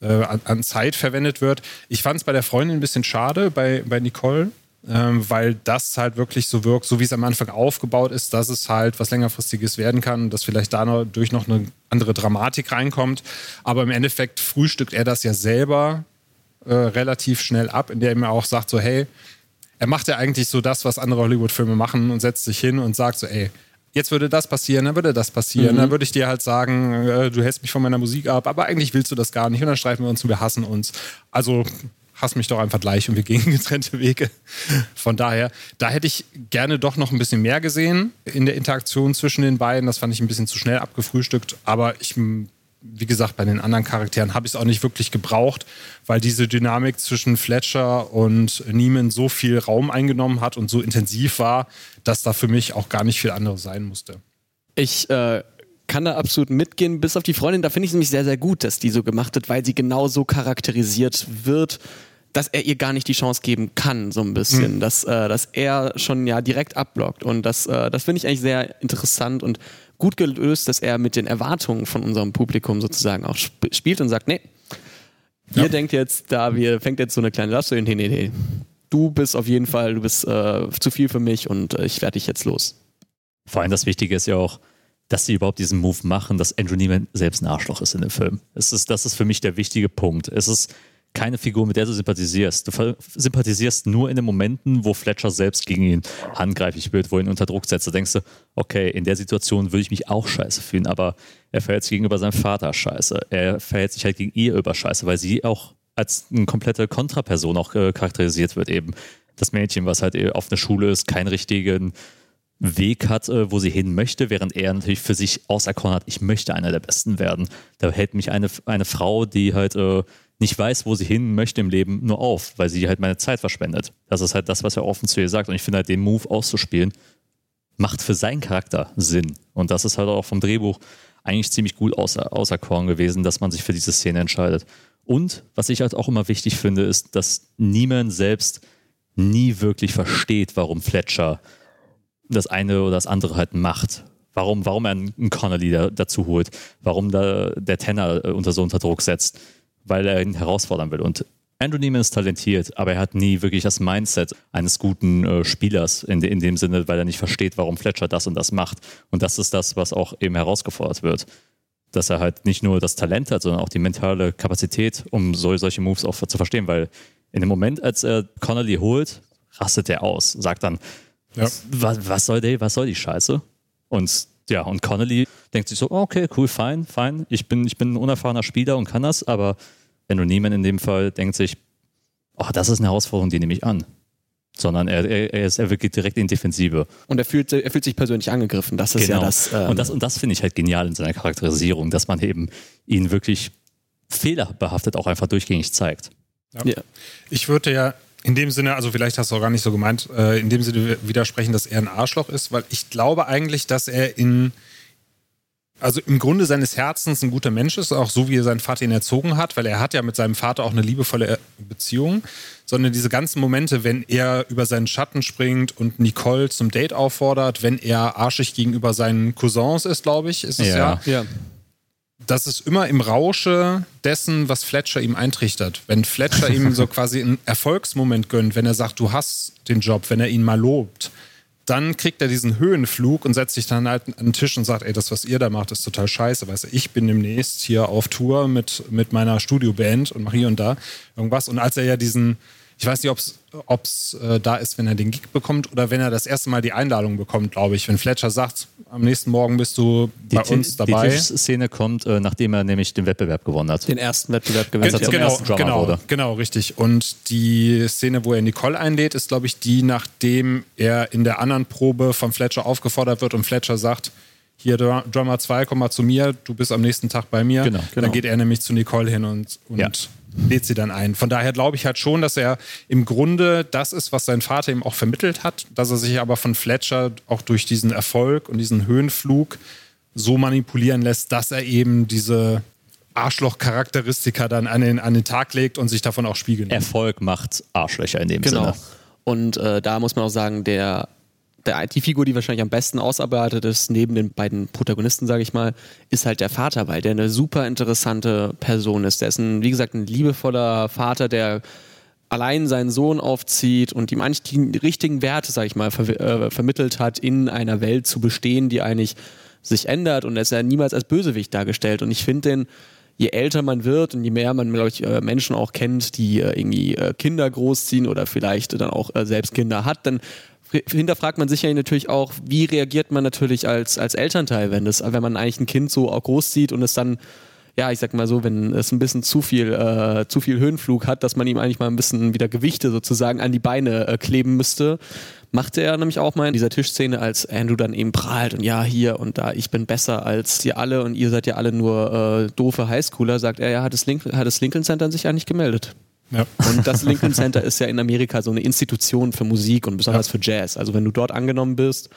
äh, an, Zeit verwendet wird. Ich fand es bei der Freundin ein bisschen schade, bei, bei Nicole, ähm, weil das halt wirklich so wirkt, so wie es am Anfang aufgebaut ist, dass es halt was längerfristiges werden kann, dass vielleicht dadurch noch eine andere Dramatik reinkommt. Aber im Endeffekt frühstückt er das ja selber äh, relativ schnell ab, indem er auch sagt so, hey, er macht ja eigentlich so das, was andere Hollywood-Filme machen und setzt sich hin und sagt so, ey, jetzt würde das passieren, dann würde das passieren. Mhm. Dann würde ich dir halt sagen, äh, du hältst mich von meiner Musik ab, aber eigentlich willst du das gar nicht. Und dann streiten wir uns und wir hassen uns. Also hass mich doch einfach gleich und wir gehen getrennte Wege. Von daher, da hätte ich gerne doch noch ein bisschen mehr gesehen in der Interaktion zwischen den beiden. Das fand ich ein bisschen zu schnell abgefrühstückt, aber ich wie gesagt, bei den anderen Charakteren habe ich es auch nicht wirklich gebraucht, weil diese Dynamik zwischen Fletcher und Neiman so viel Raum eingenommen hat und so intensiv war, dass da für mich auch gar nicht viel anderes sein musste. Ich äh, kann da absolut mitgehen, bis auf die Freundin. Da finde ich es nämlich sehr, sehr gut, dass die so gemacht hat, weil sie genau so charakterisiert wird dass er ihr gar nicht die Chance geben kann, so ein bisschen. Mhm. Dass, äh, dass er schon ja direkt abblockt. Und das, äh, das finde ich eigentlich sehr interessant und gut gelöst, dass er mit den Erwartungen von unserem Publikum sozusagen auch sp spielt und sagt, nee, ihr ja. denkt jetzt, da wir fängt jetzt so eine kleine Last nee, nee, nee. Du bist auf jeden Fall, du bist äh, zu viel für mich und äh, ich werde dich jetzt los. Vor allem das Wichtige ist ja auch, dass sie überhaupt diesen Move machen, dass Andrew Neiman selbst ein Arschloch ist in dem Film. Es ist, das ist für mich der wichtige Punkt. Es ist keine Figur, mit der du sympathisierst. Du sympathisierst nur in den Momenten, wo Fletcher selbst gegen ihn handgreiflich wird, wo ihn unter Druck setzt. Da denkst du, okay, in der Situation würde ich mich auch scheiße fühlen, aber er verhält sich gegenüber seinem Vater scheiße. Er verhält sich halt gegen ihr über scheiße, weil sie auch als eine komplette Kontraperson auch äh, charakterisiert wird eben. Das Mädchen, was halt auf einer Schule ist, keinen richtigen Weg hat, äh, wo sie hin möchte, während er natürlich für sich auserkoren hat, ich möchte einer der Besten werden. Da hält mich eine, eine Frau, die halt äh, nicht weiß, wo sie hin möchte im Leben, nur auf, weil sie halt meine Zeit verschwendet. Das ist halt das, was er offen zu ihr sagt. Und ich finde halt, den Move auszuspielen, macht für seinen Charakter Sinn. Und das ist halt auch vom Drehbuch eigentlich ziemlich gut außer, auserkoren gewesen, dass man sich für diese Szene entscheidet. Und was ich halt auch immer wichtig finde, ist, dass niemand selbst nie wirklich versteht, warum Fletcher das eine oder das andere halt macht. Warum, warum er einen Connolly da, dazu holt, warum da der Tenor äh, unter so unter Druck setzt weil er ihn herausfordern will. Und Andrew Neiman ist talentiert, aber er hat nie wirklich das Mindset eines guten äh, Spielers in, de, in, dem Sinne, weil er nicht versteht, warum Fletcher das und das macht. Und das ist das, was auch eben herausgefordert wird. Dass er halt nicht nur das Talent hat, sondern auch die mentale Kapazität, um so, solche Moves auch zu verstehen. Weil in dem Moment, als er Connolly holt, rastet er aus, sagt dann, ja. was, was, soll die, was soll die Scheiße? Und ja, und Connolly denkt sich so, okay, cool, fein, fein. Ich bin, ich bin ein unerfahrener Spieler und kann das, aber Andrew Neiman in dem Fall denkt sich, oh, das ist eine Herausforderung, die nehme ich an. Sondern er, er, er, ist, er geht direkt in Defensive. Und er fühlt, er fühlt sich persönlich angegriffen. Das ist genau. ja das. Ähm und das, und das finde ich halt genial in seiner Charakterisierung, dass man eben ihn wirklich fehlerbehaftet auch einfach durchgängig zeigt. Ja. ja. Ich würde ja in dem Sinne, also vielleicht hast du auch gar nicht so gemeint, äh, in dem Sinne widersprechen, dass er ein Arschloch ist, weil ich glaube eigentlich, dass er in, also im Grunde seines Herzens ein guter Mensch ist, auch so wie er seinen Vater ihn erzogen hat, weil er hat ja mit seinem Vater auch eine liebevolle Beziehung, sondern diese ganzen Momente, wenn er über seinen Schatten springt und Nicole zum Date auffordert, wenn er arschig gegenüber seinen Cousins ist, glaube ich, ist es ja. ja. ja das ist immer im Rausche dessen, was Fletcher ihm eintrichtert. Wenn Fletcher ihm so quasi einen Erfolgsmoment gönnt, wenn er sagt, du hast den Job, wenn er ihn mal lobt, dann kriegt er diesen Höhenflug und setzt sich dann halt an den Tisch und sagt, ey, das, was ihr da macht, ist total scheiße. Weißt du, ich bin demnächst hier auf Tour mit, mit meiner Studioband und mache hier und da irgendwas. Und als er ja diesen, ich weiß nicht, ob es äh, da ist, wenn er den Gig bekommt oder wenn er das erste Mal die Einladung bekommt, glaube ich. Wenn Fletcher sagt, am nächsten Morgen bist du Die, bei uns dabei. die Tischszene kommt, äh, nachdem er nämlich den Wettbewerb gewonnen hat. Den ersten Wettbewerb er zum genau, ersten Drummer genau, wurde. genau, richtig. Und die Szene, wo er Nicole einlädt, ist, glaube ich, die, nachdem er in der anderen Probe von Fletcher aufgefordert wird und Fletcher sagt, hier Dr- Drummer 2, komm mal zu mir, du bist am nächsten Tag bei mir. Genau, genau. Dann geht er nämlich zu Nicole hin und, und Ja. Lädt sie dann ein. Von daher glaube ich halt schon, dass er im Grunde das ist, was sein Vater ihm auch vermittelt hat, dass er sich aber von Fletcher auch durch diesen Erfolg und diesen Höhenflug so manipulieren lässt, dass er eben diese Arschloch-Charakteristika dann an den, an den Tag legt und sich davon auch spiegeln. lässt. Erfolg macht Arschlöcher in dem Genau. Sinne. Und äh, da muss man auch sagen, der, die Figur, die wahrscheinlich am besten ausarbeitet ist, neben den beiden Protagonisten, sage ich mal, ist halt der Vater, weil der eine super interessante Person ist. Der ist, ein, wie gesagt, ein liebevoller Vater, der allein seinen Sohn aufzieht und ihm eigentlich die richtigen Werte, sage ich mal, ver äh, vermittelt hat, in einer Welt zu bestehen, die eigentlich sich ändert und er ist ja niemals als Bösewicht dargestellt. Und ich finde den, je älter man wird und je mehr man, glaube ich, äh, Menschen auch kennt, die äh, irgendwie äh, Kinder großziehen oder vielleicht dann auch äh, selbst Kinder hat, dann hinterfragt man sich ja natürlich auch, wie reagiert man natürlich als, als Elternteil, wenn das, wenn man eigentlich ein Kind so auch großzieht und es dann ja, ich sag mal so, wenn es ein bisschen zu viel, äh, zu viel Höhenflug hat, dass man ihm eigentlich mal ein bisschen wieder Gewichte sozusagen an die Beine äh, kleben müsste, macht er nämlich auch mal in dieser Tischszene, als Andrew dann eben prahlt und ja, hier und da, ich bin besser als ihr alle und ihr seid ja alle nur äh, doofe Highschooler, sagt er, ja, hat das, Link hat das Lincoln Center sich eigentlich gemeldet. Ja. Und das Lincoln Center ist ja in Amerika so eine Institution für Musik und besonders für Jazz. Also wenn du dort angenommen bist,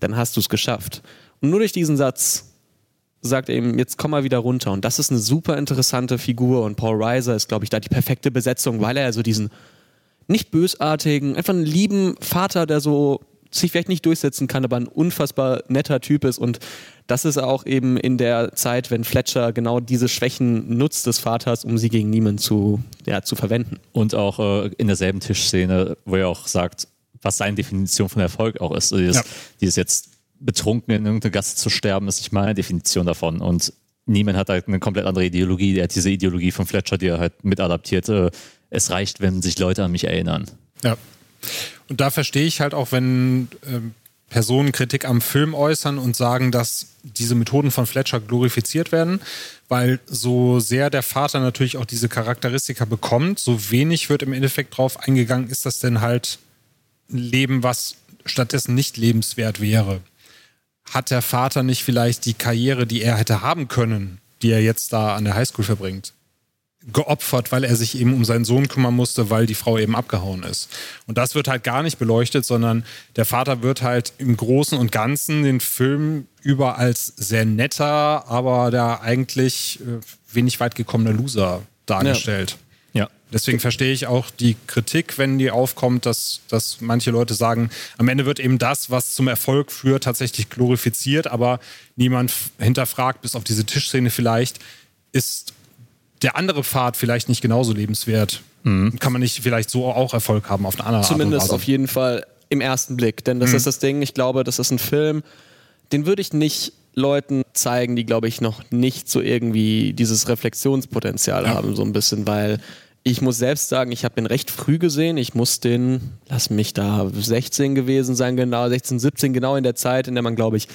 dann hast du es geschafft. Und nur durch diesen Satz sagt er ihm, jetzt komm mal wieder runter. Und das ist eine super interessante Figur. Und Paul Reiser ist, glaube ich, da die perfekte Besetzung, weil er ja so diesen nicht bösartigen, einfach einen lieben Vater, der so sich vielleicht nicht durchsetzen kann, aber ein unfassbar netter Typ ist. Und das ist auch eben in der Zeit, wenn Fletcher genau diese Schwächen nutzt des Vaters, um sie gegen niemanden zu, ja, zu verwenden. Und auch äh, in derselben Tischszene, wo er auch sagt, was seine Definition von Erfolg auch ist. Also Dieses, Ja. dieses jetzt betrunken in irgendeine Gasse zu sterben, ist nicht meine Definition davon. Und niemand hat halt eine komplett andere Ideologie. Er hat diese Ideologie von Fletcher, die er halt mitadaptiert. Äh, es reicht, wenn sich Leute an mich erinnern. Ja. Und da verstehe ich halt auch, wenn ähm, Personen Kritik am Film äußern und sagen, dass diese Methoden von Fletcher glorifiziert werden, weil so sehr der Vater natürlich auch diese Charakteristika bekommt, so wenig wird im Endeffekt drauf eingegangen, ist das denn halt ein Leben, was stattdessen nicht lebenswert wäre. Hat der Vater nicht vielleicht die Karriere, die er hätte haben können, die er jetzt da an der Highschool verbringt, geopfert, weil er sich eben um seinen Sohn kümmern musste, weil die Frau eben abgehauen ist. Und das wird halt gar nicht beleuchtet, sondern der Vater wird halt im Großen und Ganzen den Film über als sehr netter, aber der eigentlich äh, wenig weit gekommener Loser dargestellt. Ja. Deswegen verstehe ich auch die Kritik, wenn die aufkommt, dass, dass manche Leute sagen, am Ende wird eben das, was zum Erfolg führt, tatsächlich glorifiziert, aber niemand hinterfragt, bis auf diese Tischszene vielleicht, ist der andere Pfad vielleicht nicht genauso lebenswert. Kann man nicht vielleicht so auch Erfolg haben auf eine andere Zumindest Art und auf Weise? jeden Fall im ersten Blick. Denn das ist das Ding, ich glaube, das ist ein Film, den würde ich nicht Leuten zeigen, die, glaube ich, noch nicht so irgendwie dieses Reflexionspotenzial haben, so ein bisschen, weil ich muss selbst sagen, ich habe den recht früh gesehen. Ich muss den, lass mich da 16 gewesen sein, genau, 16, 17, genau in der Zeit, in der man, glaube ich,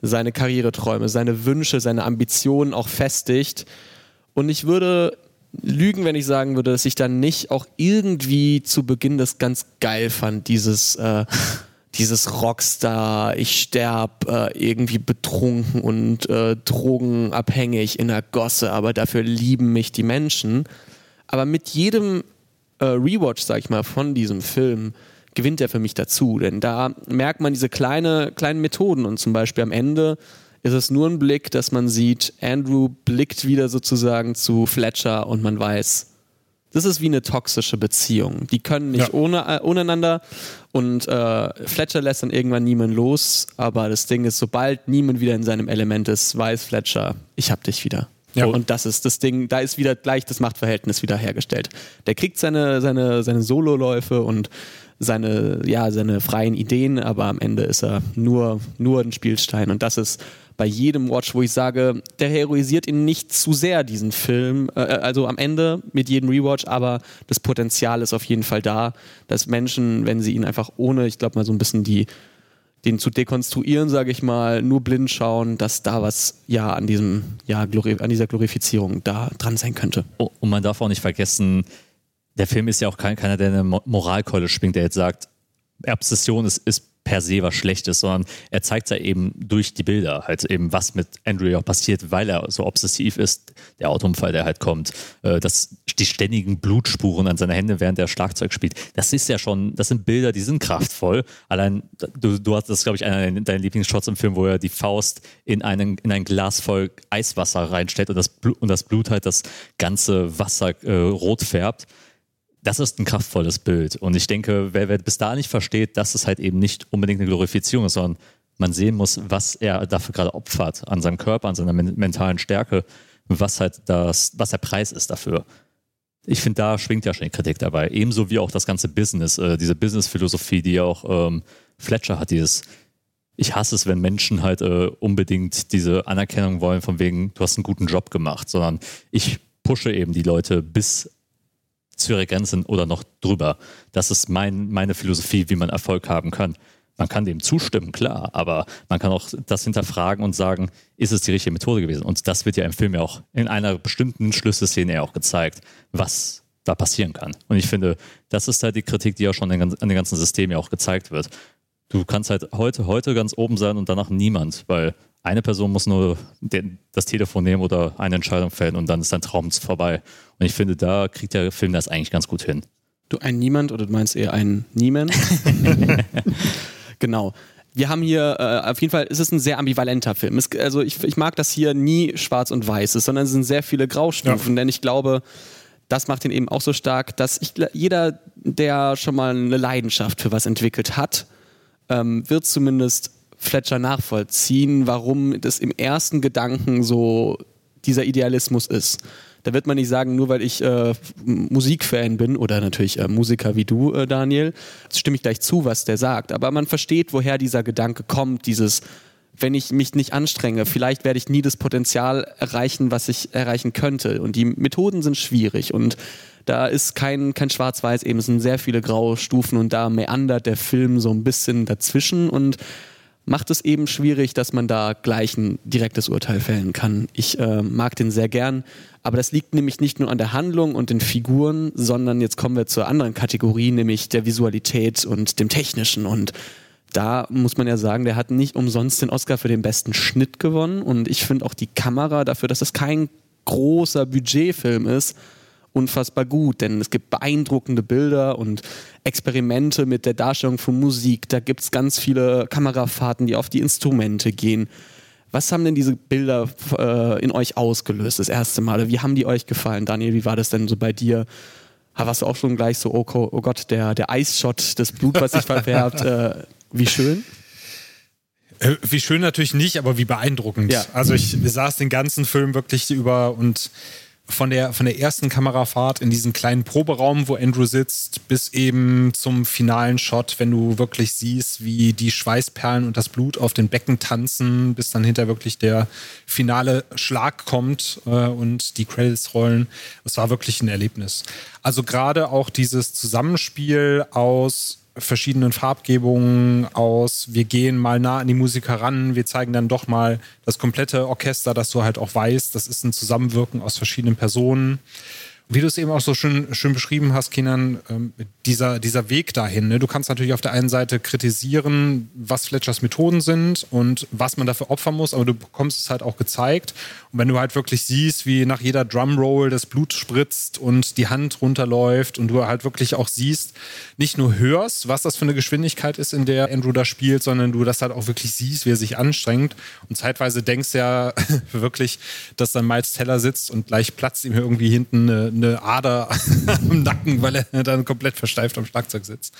seine Karriereträume, seine Wünsche, seine Ambitionen auch festigt. Und ich würde lügen, wenn ich sagen würde, dass ich dann nicht auch irgendwie zu Beginn das ganz geil fand, dieses, äh, dieses Rockstar, ich sterb äh, irgendwie betrunken und äh, drogenabhängig in der Gosse, aber dafür lieben mich die Menschen. Aber mit jedem äh, Rewatch, sag ich mal, von diesem Film gewinnt er für mich dazu. Denn da merkt man diese kleine, kleinen Methoden und zum Beispiel am Ende ist es nur ein Blick, dass man sieht, Andrew blickt wieder sozusagen zu Fletcher und man weiß, das ist wie eine toxische Beziehung. Die können nicht Ja. ohne, äh, ohneinander und äh, Fletcher lässt dann irgendwann niemand los, aber das Ding ist, sobald niemand wieder in seinem Element ist, weiß Fletcher, ich hab dich wieder. Ja. Und das ist das Ding, da ist wieder gleich das Machtverhältnis wieder hergestellt. Der kriegt seine, seine, seine Sololäufe und seine, ja, seine freien Ideen, aber am Ende ist er nur, nur ein Spielstein. Und das ist bei jedem Watch, wo ich sage, der heroisiert ihn nicht zu sehr, diesen Film. Äh, also am Ende mit jedem Rewatch, aber das Potenzial ist auf jeden Fall da, dass Menschen, wenn sie ihn einfach ohne, ich glaube mal so ein bisschen die den zu dekonstruieren, sage ich mal, nur blind schauen, dass da was ja an diesem ja an dieser Glorifizierung da dran sein könnte. Oh, und man darf auch nicht vergessen, der Film ist ja auch kein, keiner, der eine Moralkeule schwingt, der jetzt sagt, Obsession ist, ist per se was Schlechtes, sondern er zeigt ja eben durch die Bilder halt eben, was mit Andrew auch passiert, weil er so obsessiv ist. Der Autounfall, der halt kommt, äh, das, die ständigen Blutspuren an seine Hände, während er Schlagzeug spielt. Das ist ja schon, das sind Bilder, die sind kraftvoll. Allein, du, du hast das, glaube ich, einer deiner Lieblingsshots im Film, wo er die Faust in, einen, in ein Glas voll Eiswasser reinstellt und das, Blut, und das Blut halt das ganze Wasser äh, rot färbt das ist ein kraftvolles Bild. Und ich denke, wer, wer bis da nicht versteht, dass es halt eben nicht unbedingt eine Glorifizierung ist, sondern man sehen muss, was er dafür gerade opfert, an seinem Körper, an seiner mentalen Stärke, was halt das, was der Preis ist dafür. Ich finde, da schwingt ja schon die Kritik dabei. Ebenso wie auch das ganze Business, äh, diese Business-Philosophie, die auch ähm, Fletcher hat, dieses ich hasse es, wenn Menschen halt äh, unbedingt diese Anerkennung wollen, von wegen, du hast einen guten Job gemacht, sondern ich pushe eben die Leute bis zu ihrer Grenze oder noch drüber. Das ist mein, meine Philosophie, wie man Erfolg haben kann. Man kann dem zustimmen, klar, aber man kann auch das hinterfragen und sagen, ist es die richtige Methode gewesen? Und das wird ja im Film ja auch in einer bestimmten Schlüsselszene ja auch gezeigt, was da passieren kann. Und ich finde, das ist halt die Kritik, die ja schon an den ganzen System ja auch gezeigt wird. Du kannst halt heute, heute ganz oben sein und danach niemand, weil eine Person muss nur den, das Telefon nehmen oder eine Entscheidung fällen und dann ist dein Traum vorbei. Und ich finde, da kriegt der Film das eigentlich ganz gut hin. Du ein Niemand oder du meinst eher ein Niemand? genau. Wir haben hier, äh, auf jeden Fall ist es ein sehr ambivalenter Film. Es, also ich, ich, mag, dass hier nie schwarz und weiß ist, sondern es sind sehr viele Graustufen, ja. denn ich glaube, das macht ihn eben auch so stark, dass ich, jeder, der schon mal eine Leidenschaft für was entwickelt hat, ähm, wird zumindest Fletcher nachvollziehen, warum das im ersten Gedanken so dieser Idealismus ist. Da wird man nicht sagen, nur weil ich äh, Musikfan bin oder natürlich äh, Musiker wie du, äh, Daniel, stimme ich gleich zu, was der sagt. Aber man versteht, woher dieser Gedanke kommt, dieses, wenn ich mich nicht anstrenge, vielleicht werde ich nie das Potenzial erreichen, was ich erreichen könnte. Und die Methoden sind schwierig und da ist kein, kein Schwarz-Weiß, eben es sind sehr viele graue Stufen und da meandert der Film so ein bisschen dazwischen und macht es eben schwierig, dass man da gleich ein direktes Urteil fällen kann. Ich äh, mag den sehr gern, aber das liegt nämlich nicht nur an der Handlung und den Figuren, sondern jetzt kommen wir zur anderen Kategorie, nämlich der Visualität und dem Technischen und da muss man ja sagen, der hat nicht umsonst den Oscar für den besten Schnitt gewonnen und ich finde auch die Kamera dafür, dass es kein großer Budgetfilm ist, unfassbar gut, denn es gibt beeindruckende Bilder und Experimente mit der Darstellung von Musik. Da gibt es ganz viele Kamerafahrten, die auf die Instrumente gehen. Was haben denn diese Bilder äh, in euch ausgelöst, das erste Mal? Wie haben die euch gefallen? Daniel, wie war das denn so bei dir? Warst du auch schon gleich so, oh, oh Gott, der, der Eisshot, das Blut, was sich verfärbt, äh, wie schön? Äh, wie schön natürlich nicht, aber wie beeindruckend. Ja. Also ich saß den ganzen Film wirklich über und von der, von der ersten Kamerafahrt in diesen kleinen Proberaum, wo Andrew sitzt, bis eben zum finalen Shot, wenn du wirklich siehst, wie die Schweißperlen und das Blut auf den Becken tanzen, bis dann hinter wirklich der finale Schlag kommt äh, und die Credits rollen. Es war wirklich ein Erlebnis. Also gerade auch dieses Zusammenspiel aus verschiedenen Farbgebungen aus. Wir gehen mal nah an die Musiker ran, wir zeigen dann doch mal das komplette Orchester, dass du halt auch weißt, das ist ein Zusammenwirken aus verschiedenen Personen wie du es eben auch so schön, schön beschrieben hast, Kindern, ähm, dieser, dieser Weg dahin. Ne? Du kannst natürlich auf der einen Seite kritisieren, was Fletchers Methoden sind und was man dafür opfern muss, aber du bekommst es halt auch gezeigt. Und wenn du halt wirklich siehst, wie nach jeder Drumroll das Blut spritzt und die Hand runterläuft und du halt wirklich auch siehst, nicht nur hörst, was das für eine Geschwindigkeit ist, in der Andrew da spielt, sondern du das halt auch wirklich siehst, wie er sich anstrengt. Und zeitweise denkst ja wirklich, dass dann Miles Teller sitzt und gleich platzt ihm irgendwie hinten eine eine Ader am Nacken, weil er dann komplett versteift am Schlagzeug sitzt.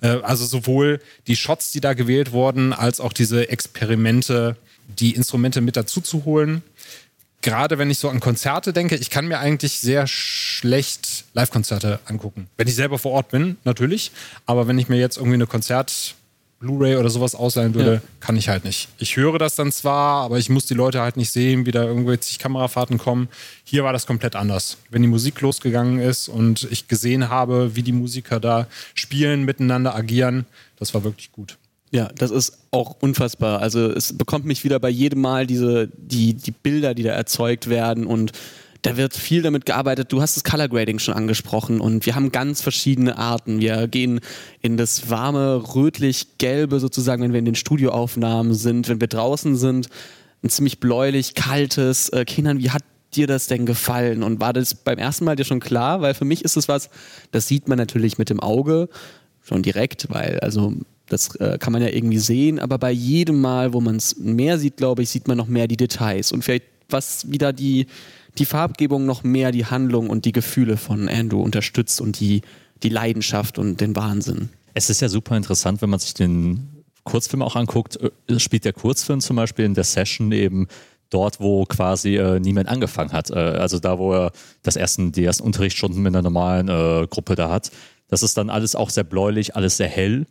Äh, also sowohl die Shots, die da gewählt wurden, als auch diese Experimente, die Instrumente mit dazu zu holen. gerade wenn ich so an Konzerte denke, ich kann mir eigentlich sehr schlecht Live-Konzerte angucken. Wenn ich selber vor Ort bin, natürlich. Aber wenn ich mir jetzt irgendwie eine Konzert Blu-ray oder sowas ausleihen würde, ja. kann ich halt nicht. Ich höre das dann zwar, aber ich muss die Leute halt nicht sehen, wie da irgendwelche Kamerafahrten kommen. Hier war das komplett anders. Wenn die Musik losgegangen ist und ich gesehen habe, wie die Musiker da spielen, miteinander agieren, das war wirklich gut. Ja, das ist auch unfassbar. Also es bekommt mich wieder bei jedem Mal diese, die, die Bilder, die da erzeugt werden und da wird viel damit gearbeitet. Du hast das Color Grading schon angesprochen und wir haben ganz verschiedene Arten. Wir gehen in das warme, rötlich-gelbe sozusagen, wenn wir in den Studioaufnahmen sind, wenn wir draußen sind, ein ziemlich bläulich, kaltes. Äh, Kindern, wie hat dir das denn gefallen? Und war das beim ersten Mal dir schon klar? Weil für mich ist es was, das sieht man natürlich mit dem Auge schon direkt, weil also das äh, kann man ja irgendwie sehen, aber bei jedem Mal, wo man es mehr sieht, glaube ich, sieht man noch mehr die Details und vielleicht was wieder die die Farbgebung noch mehr die Handlung und die Gefühle von Andrew unterstützt und die, die Leidenschaft und den Wahnsinn. Es ist ja super interessant, wenn man sich den Kurzfilm auch anguckt. Äh, spielt der Kurzfilm zum Beispiel in der Session eben dort, wo quasi äh, niemand angefangen hat. Äh, also da, wo er das ersten, die ersten Unterrichtsstunden mit einer normalen äh, Gruppe da hat. Das ist dann alles auch sehr bläulich, alles sehr hell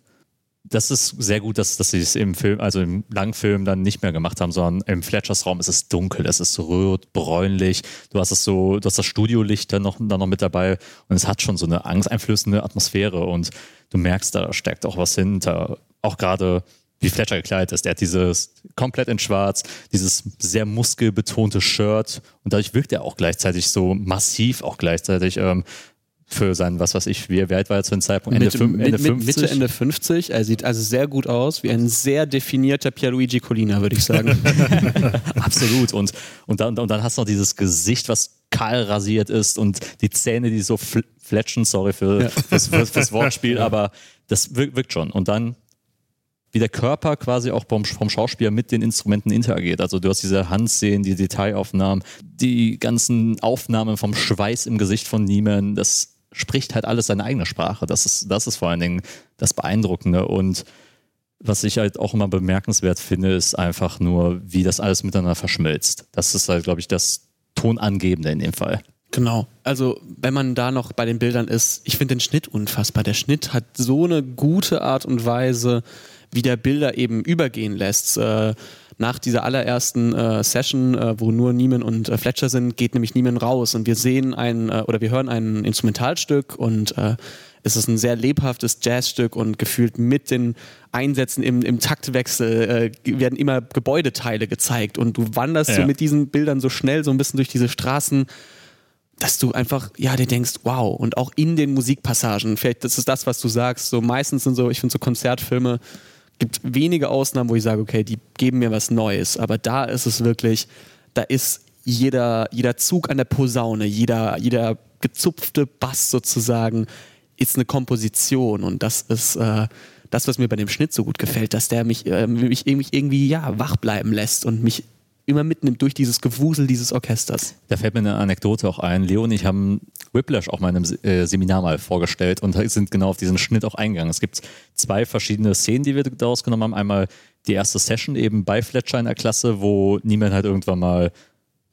das ist sehr gut, dass, dass sie es im Film, also im Langfilm dann nicht mehr gemacht haben, sondern im Fletchers Raum ist es dunkel, es ist rot, bräunlich. Du hast es so, du hast das Studiolicht dann noch, dann noch mit dabei und es hat schon so eine angsteinflößende Atmosphäre und du merkst, da steckt auch was hinter. Auch gerade wie Fletcher gekleidet ist. Er hat dieses komplett in schwarz, dieses sehr muskelbetonte Shirt und dadurch wirkt er auch gleichzeitig so massiv, auch gleichzeitig ähm, für sein, was weiß ich, wie, wie alt war er zu dem Zeitpunkt? Ende, Ende, Ende 50? Mitte, Ende 50. Er sieht also sehr gut aus, wie ein sehr definierter Pierluigi Colina, würde ich sagen. Absolut. Und, und, dann, und dann hast du noch dieses Gesicht, was kahl rasiert ist und die Zähne, die so fl fletschen, sorry für, ja. fürs, fürs, fürs, Wortspiel, ja. aber das wirkt, wirkt schon. Und dann wie der Körper quasi auch vom, vom Schauspieler mit den Instrumenten interagiert. Also du hast diese Handszenen, die Detailaufnahmen, die ganzen Aufnahmen vom Schweiß im Gesicht von Niemann, das spricht halt alles seine eigene Sprache. Das ist, das ist vor allen Dingen das Beeindruckende. Und was ich halt auch immer bemerkenswert finde, ist einfach nur, wie das alles miteinander verschmilzt. Das ist halt, glaube ich, das Tonangebende in dem Fall. Genau. Also, wenn man da noch bei den Bildern ist, ich finde den Schnitt unfassbar. Der Schnitt hat so eine gute Art und Weise, wie der Bilder eben übergehen lässt. Äh, nach dieser allerersten äh, Session, äh, wo nur Neiman und äh, Fletcher sind, geht nämlich Neiman raus und wir sehen ein äh, oder wir hören ein Instrumentalstück und äh, es ist ein sehr lebhaftes Jazzstück und gefühlt mit den Einsätzen im, im Taktwechsel äh, werden immer Gebäudeteile gezeigt und du wanderst ja. so mit diesen Bildern so schnell so ein bisschen durch diese Straßen dass du einfach, ja, dir denkst, wow. Und auch in den Musikpassagen, vielleicht das ist das, was du sagst, so meistens sind so, ich finde so Konzertfilme, gibt wenige Ausnahmen, wo ich sage, okay, die geben mir was Neues. Aber da ist es wirklich, da ist jeder, jeder Zug an der Posaune, jeder, jeder gezupfte Bass sozusagen, ist eine Komposition. Und das ist äh, das, was mir bei dem Schnitt so gut gefällt, dass der mich, äh, mich irgendwie, irgendwie ja, wach bleiben lässt und mich immer mitnimmt durch dieses Gewusel dieses Orchesters. Da fällt mir eine Anekdote auch ein. Leo und ich haben Whiplash auch mal in einem äh, Seminar mal vorgestellt und sind genau auf diesen Schnitt auch eingegangen. Es gibt zwei verschiedene Szenen, die wir daraus genommen haben. Einmal die erste Session eben bei Fletcher in der Klasse, wo niemand halt irgendwann mal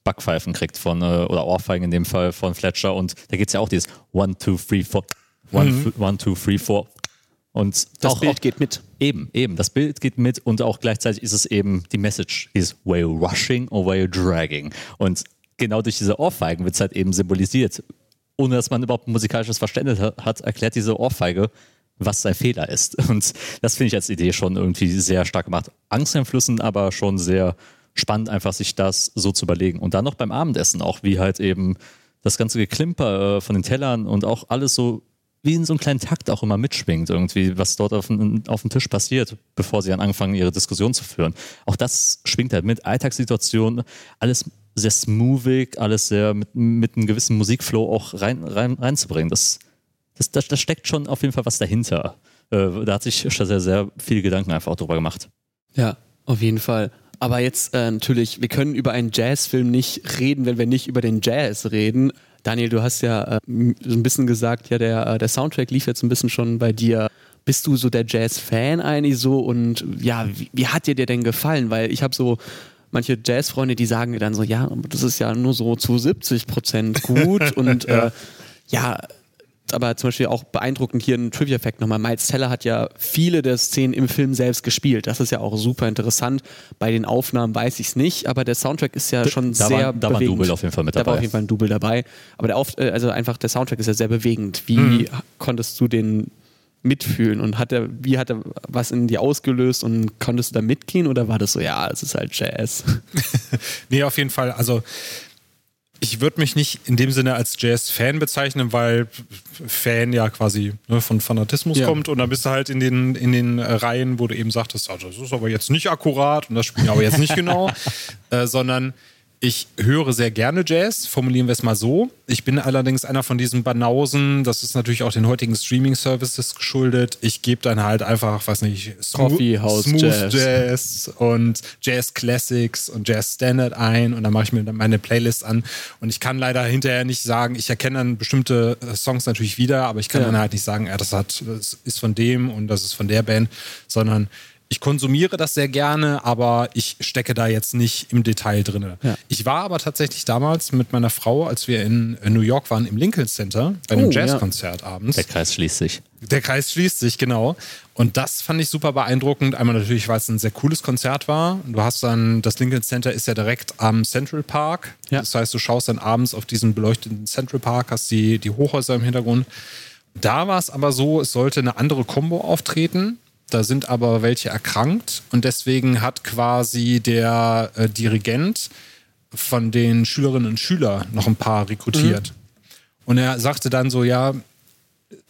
Backpfeifen kriegt von, äh, oder Ohrfeigen in dem Fall von Fletcher und da geht es ja auch dieses One, Two, Three, Four, One, mhm. one Two, Three, Four, und das auch, Bild geht mit. Eben, eben. Das Bild geht mit und auch gleichzeitig ist es eben die Message, ist were you rushing or were you dragging? Und genau durch diese Ohrfeigen wird es halt eben symbolisiert. Ohne dass man überhaupt ein musikalisches Verständnis hat, erklärt diese Ohrfeige, was sein Fehler ist. Und das finde ich als Idee schon irgendwie sehr stark gemacht. Angsteinflüssend, aber schon sehr spannend, einfach sich das so zu überlegen. Und dann noch beim Abendessen auch, wie halt eben das ganze Geklimper äh, von den Tellern und auch alles so wie in so einem kleinen Takt auch immer mitschwingt, irgendwie, was dort auf, auf dem Tisch passiert, bevor sie dann anfangen, ihre Diskussion zu führen. Auch das schwingt halt mit. Alltagssituationen, alles sehr smoothig, alles sehr mit, mit einem gewissen Musikflow auch rein, rein, reinzubringen. Das, das, das, das steckt schon auf jeden Fall was dahinter. Äh, da hat sich schon sehr, sehr viele Gedanken einfach auch drüber gemacht. Ja, auf jeden Fall. Aber jetzt äh, natürlich, wir können über einen Jazzfilm nicht reden, wenn wir nicht über den Jazz reden. Daniel, du hast ja äh, so ein bisschen gesagt, ja, der, äh, der Soundtrack lief jetzt ein bisschen schon bei dir. Bist du so der Jazz-Fan eigentlich so und ja, wie, wie, hat dir der denn gefallen? Weil ich habe so manche Jazzfreunde, die sagen mir dann so, ja, das ist ja nur so zu 70 Prozent gut und ja. Äh, ja, aber zum Beispiel auch beeindruckend hier ein Trivia-Fact nochmal. Miles Teller hat ja viele der Szenen im Film selbst gespielt. Das ist ja auch super interessant. Bei den Aufnahmen weiß ich es nicht, aber der Soundtrack ist ja schon da sehr war, Da war ein Double auf jeden Fall mit dabei. Da war auf jeden Fall ein Double dabei. Aber der Auf äh, also einfach der Soundtrack ist ja sehr bewegend. Wie mhm. konntest du den mitfühlen und hat er, wie hat er was in dir ausgelöst und konntest du da mitgehen oder war das so, ja, es ist halt Jazz? nee, auf jeden Fall. Also ich würde mich nicht in dem Sinne als Jazz-Fan bezeichnen, weil Fan ja quasi ne, von Fanatismus ja. kommt und dann bist du halt in den, in den Reihen, wo du eben sagtest, also das ist aber jetzt nicht akkurat und das spielen aber jetzt nicht genau, äh, sondern ich höre sehr gerne Jazz, formulieren wir es mal so. Ich bin allerdings einer von diesen Banausen, das ist natürlich auch den heutigen Streaming-Services geschuldet. Ich gebe dann halt einfach, weiß nicht, Coffee House Smooth Jazz. Jazz. und Jazz Classics und Jazz Standard ein und dann mache ich mir dann meine Playlist an. Und ich kann leider hinterher nicht sagen, ich erkenne dann bestimmte äh, Songs natürlich wieder, aber ich kann ja. dann halt nicht sagen, ja, das, hat, das ist von dem und das ist von der Band, sondern ich konsumiere das sehr gerne, aber ich stecke da jetzt nicht im Detail drin. Ja. Ich war aber tatsächlich damals mit meiner Frau, als wir in New York waren, im Lincoln Center bei einem oh, Jazzkonzert ja. abends. Der Kreis schließt sich. Der Kreis schließt sich, genau. Und das fand ich super beeindruckend. Einmal natürlich, weil es ein sehr cooles Konzert war. Du hast dann, das Lincoln Center ist ja direkt am Central Park. Ja. Das heißt, du schaust dann abends auf diesen beleuchteten Central Park, hast die, die Hochhäuser im Hintergrund. Da war es aber so, es sollte eine andere Combo auftreten. Da sind aber welche erkrankt und deswegen hat quasi der äh, Dirigent von den Schülerinnen und Schülern noch ein paar rekrutiert. Mhm. Und er sagte dann so, ja,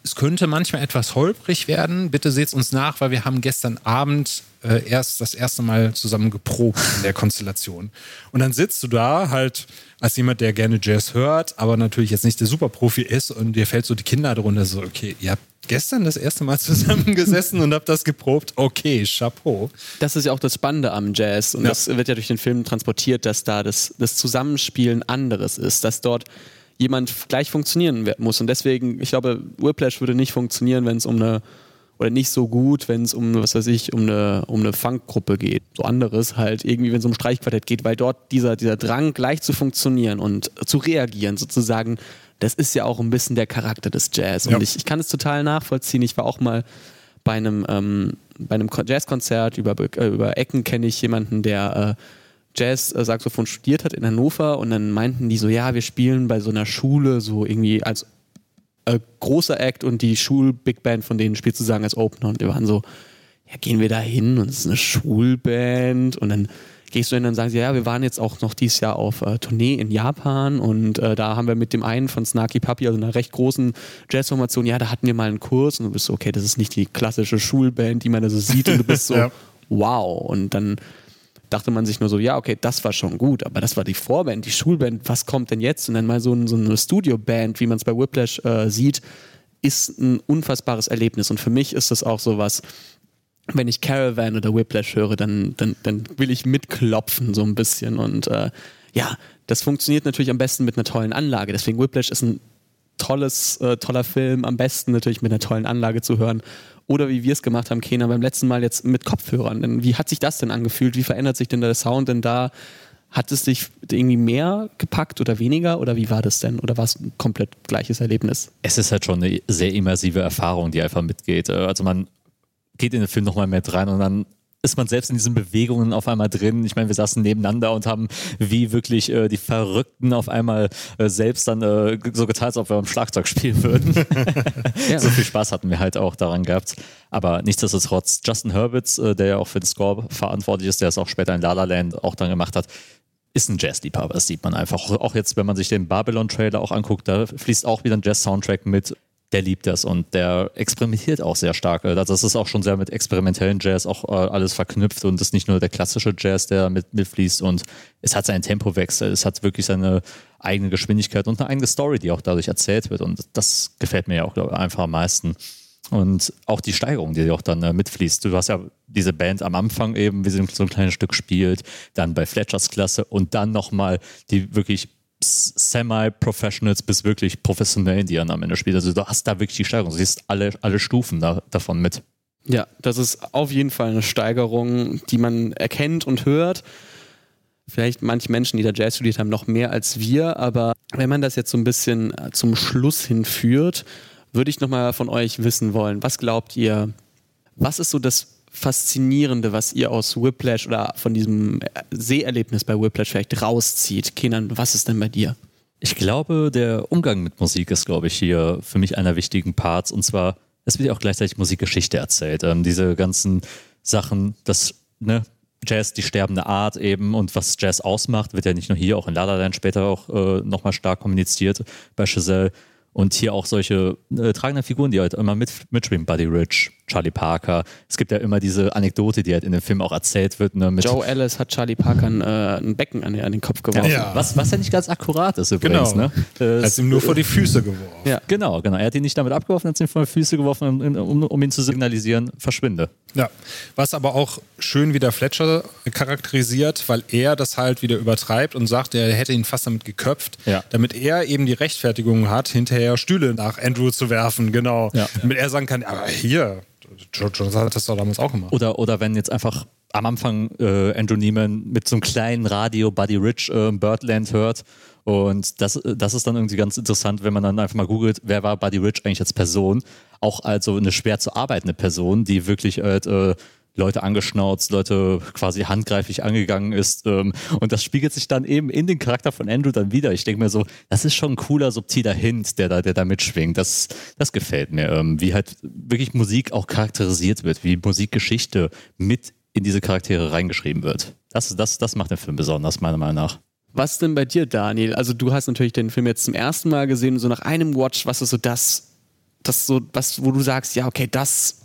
es könnte manchmal etwas holprig werden. Bitte seht uns nach, weil wir haben gestern Abend äh, erst das erste Mal zusammen geprobt in der Konstellation. Und dann sitzt du da halt als jemand, der gerne Jazz hört, aber natürlich jetzt nicht der Superprofi ist und dir fällt so die Kinder drunter so, okay, ihr habt gestern das erste Mal zusammengesessen und habt das geprobt. Okay, Chapeau. Das ist ja auch das Spannende am Jazz und ja. das wird ja durch den Film transportiert, dass da das, das Zusammenspielen anderes ist, dass dort jemand gleich funktionieren muss und deswegen, ich glaube, Whiplash würde nicht funktionieren, wenn es um eine oder nicht so gut, wenn es um, was weiß ich, um eine, um eine Funkgruppe geht. So anderes halt irgendwie, wenn es um Streichquartett geht, weil dort dieser, dieser Drang, gleich zu funktionieren und zu reagieren, sozusagen, das ist ja auch ein bisschen der Charakter des Jazz. Und ja. ich, ich kann es total nachvollziehen. Ich war auch mal bei einem, ähm, bei einem Jazzkonzert über, äh, über Ecken kenne ich jemanden, der äh, Jazz-Saxophon studiert hat in Hannover und dann meinten die so, ja, wir spielen bei so einer Schule so irgendwie als äh, großer Act und die Schul-Big Band von denen spielt sozusagen als Opener und wir waren so, ja, gehen wir da hin und es ist eine Schulband und dann gehst du hin und dann sagen sie, ja, wir waren jetzt auch noch dieses Jahr auf äh, Tournee in Japan und äh, da haben wir mit dem einen von Snarky Puppy, also einer recht großen Jazzformation, ja, da hatten wir mal einen Kurs und du bist so, okay, das ist nicht die klassische Schulband, die man da so sieht und du bist so, ja. wow. Und dann dachte man sich nur so, ja, okay, das war schon gut, aber das war die Vorband, die Schulband, was kommt denn jetzt? Und dann mal so, ein, so eine Studioband, wie man es bei Whiplash äh, sieht, ist ein unfassbares Erlebnis. Und für mich ist das auch so was, wenn ich Caravan oder Whiplash höre, dann, dann, dann will ich mitklopfen so ein bisschen. Und äh, ja, das funktioniert natürlich am besten mit einer tollen Anlage. Deswegen Whiplash ist ein tolles, äh, toller Film, am besten natürlich mit einer tollen Anlage zu hören. Oder wie wir es gemacht haben, Kena, beim letzten Mal jetzt mit Kopfhörern. Denn wie hat sich das denn angefühlt? Wie verändert sich denn der Sound denn da? Hat es dich irgendwie mehr gepackt oder weniger? Oder wie war das denn? Oder war es ein komplett gleiches Erlebnis? Es ist halt schon eine sehr immersive Erfahrung, die einfach mitgeht. Äh, also man geht in den Film nochmal mit rein und dann ist man selbst in diesen Bewegungen auf einmal drin. Ich meine, wir saßen nebeneinander und haben wie wirklich äh, die Verrückten auf einmal äh, selbst dann äh, so getan, als ob wir am Schlagzeug spielen würden. ja. So viel Spaß hatten wir halt auch daran gehabt. Aber nichtsdestotrotz, Justin Hurwitz, äh, der ja auch für den Score verantwortlich ist, der es auch später in La La Land auch dann gemacht hat, ist ein Jazz-Liebhaber, das sieht man einfach. Auch jetzt, wenn man sich den Babylon-Trailer auch anguckt, da fließt auch wieder ein Jazz-Soundtrack mit der liebt das und der experimentiert auch sehr stark. Also das ist auch schon sehr mit experimentellen Jazz auch äh, alles verknüpft und ist nicht nur der klassische Jazz, der mit, mitfließt und es hat seinen Tempowechsel, es hat wirklich seine eigene Geschwindigkeit und eine eigene Story, die auch dadurch erzählt wird und das gefällt mir ja auch ich, einfach am meisten. Und auch die Steigerung, die auch dann äh, mitfließt. Du hast ja diese Band am Anfang eben, wie sie so ein kleines Stück spielt, dann bei Fletchers Klasse und dann nochmal die wirklich Semi-Professionals bis wirklich professionell, die dann am Ende spielen. Also du hast da wirklich die Steigerung. Du siehst alle, alle Stufen da, davon mit. Ja, das ist auf jeden Fall eine Steigerung, die man erkennt und hört. vielleicht manche Menschen, die da Jazz studiert haben, noch mehr als wir. Aber wenn man das jetzt so ein bisschen äh, zum Schluss hinführt, würde ich nochmal von euch wissen wollen, was glaubt ihr, was ist so das Faszinierende, was ihr aus Whiplash oder von diesem Seherlebnis bei Whiplash vielleicht rauszieht? Kenan, was ist denn bei dir? Ich glaube, der Umgang mit Musik ist, glaube ich, hier für mich einer wichtigen Parts. Und zwar, es wird ja auch gleichzeitig Musikgeschichte erzählt. Ähm, diese ganzen Sachen, das, ne, Jazz, die sterbende Art eben und was Jazz ausmacht, wird ja nicht nur hier, auch in La La Land später auch äh, nochmal stark kommuniziert bei Chazelle. Und hier auch solche äh, tragenden Figuren, die halt immer mit, mitspielen. Buddy Rich, Charlie Parker. Es gibt ja immer diese Anekdote, die halt in dem Film auch erzählt wird. Ne, mit Joe Ellis hat Charlie Parker ein, äh, ein Becken an, an, den Kopf geworfen. Ja. Was, was ja nicht ganz akkurat ist übrigens. Genau. Ne? Er hat ihm nur vor die Füße geworfen. Ja. Genau, genau. Er hat ihn nicht damit abgeworfen, er hat ihn vor die Füße geworfen, um, um ihn zu signalisieren, verschwinde. Ja, was aber auch schön wieder Fletcher charakterisiert, weil er das halt wieder übertreibt und sagt, er hätte ihn fast damit geköpft, ja. damit er eben die Rechtfertigung hat, hinterher Stühle nach Andrew zu werfen, genau. Ja. Damit er sagen kann, aber hier, George Johnson hat das doch damals auch gemacht. Oder, oder wenn jetzt einfach am Anfang äh, Andrew Neiman mit so einem kleinen Radio Buddy Rich äh, Birdland hört und das, das ist dann irgendwie ganz interessant, wenn man dann einfach mal googelt, wer war Buddy Rich eigentlich als Person? Auch also eine schwer zu arbeitende Person, die wirklich halt, äh, Leute angeschnauzt, Leute quasi handgreiflich angegangen ist. Ähm, und das spiegelt sich dann eben in den Charakter von Andrew dann wieder. Ich denke mir so, das ist schon ein cooler, subtiler Hint, der da, der da mitschwingt. Das, das gefällt mir. Ähm, wie halt wirklich Musik auch charakterisiert wird, wie Musikgeschichte mit in diese Charaktere reingeschrieben wird. Das, das, das macht den Film besonders, meiner Meinung nach. Was denn bei dir, Daniel? Also du hast natürlich den Film jetzt zum ersten Mal gesehen, so nach einem Watch, was ist so das, das so, was, wo du sagst, ja, okay, das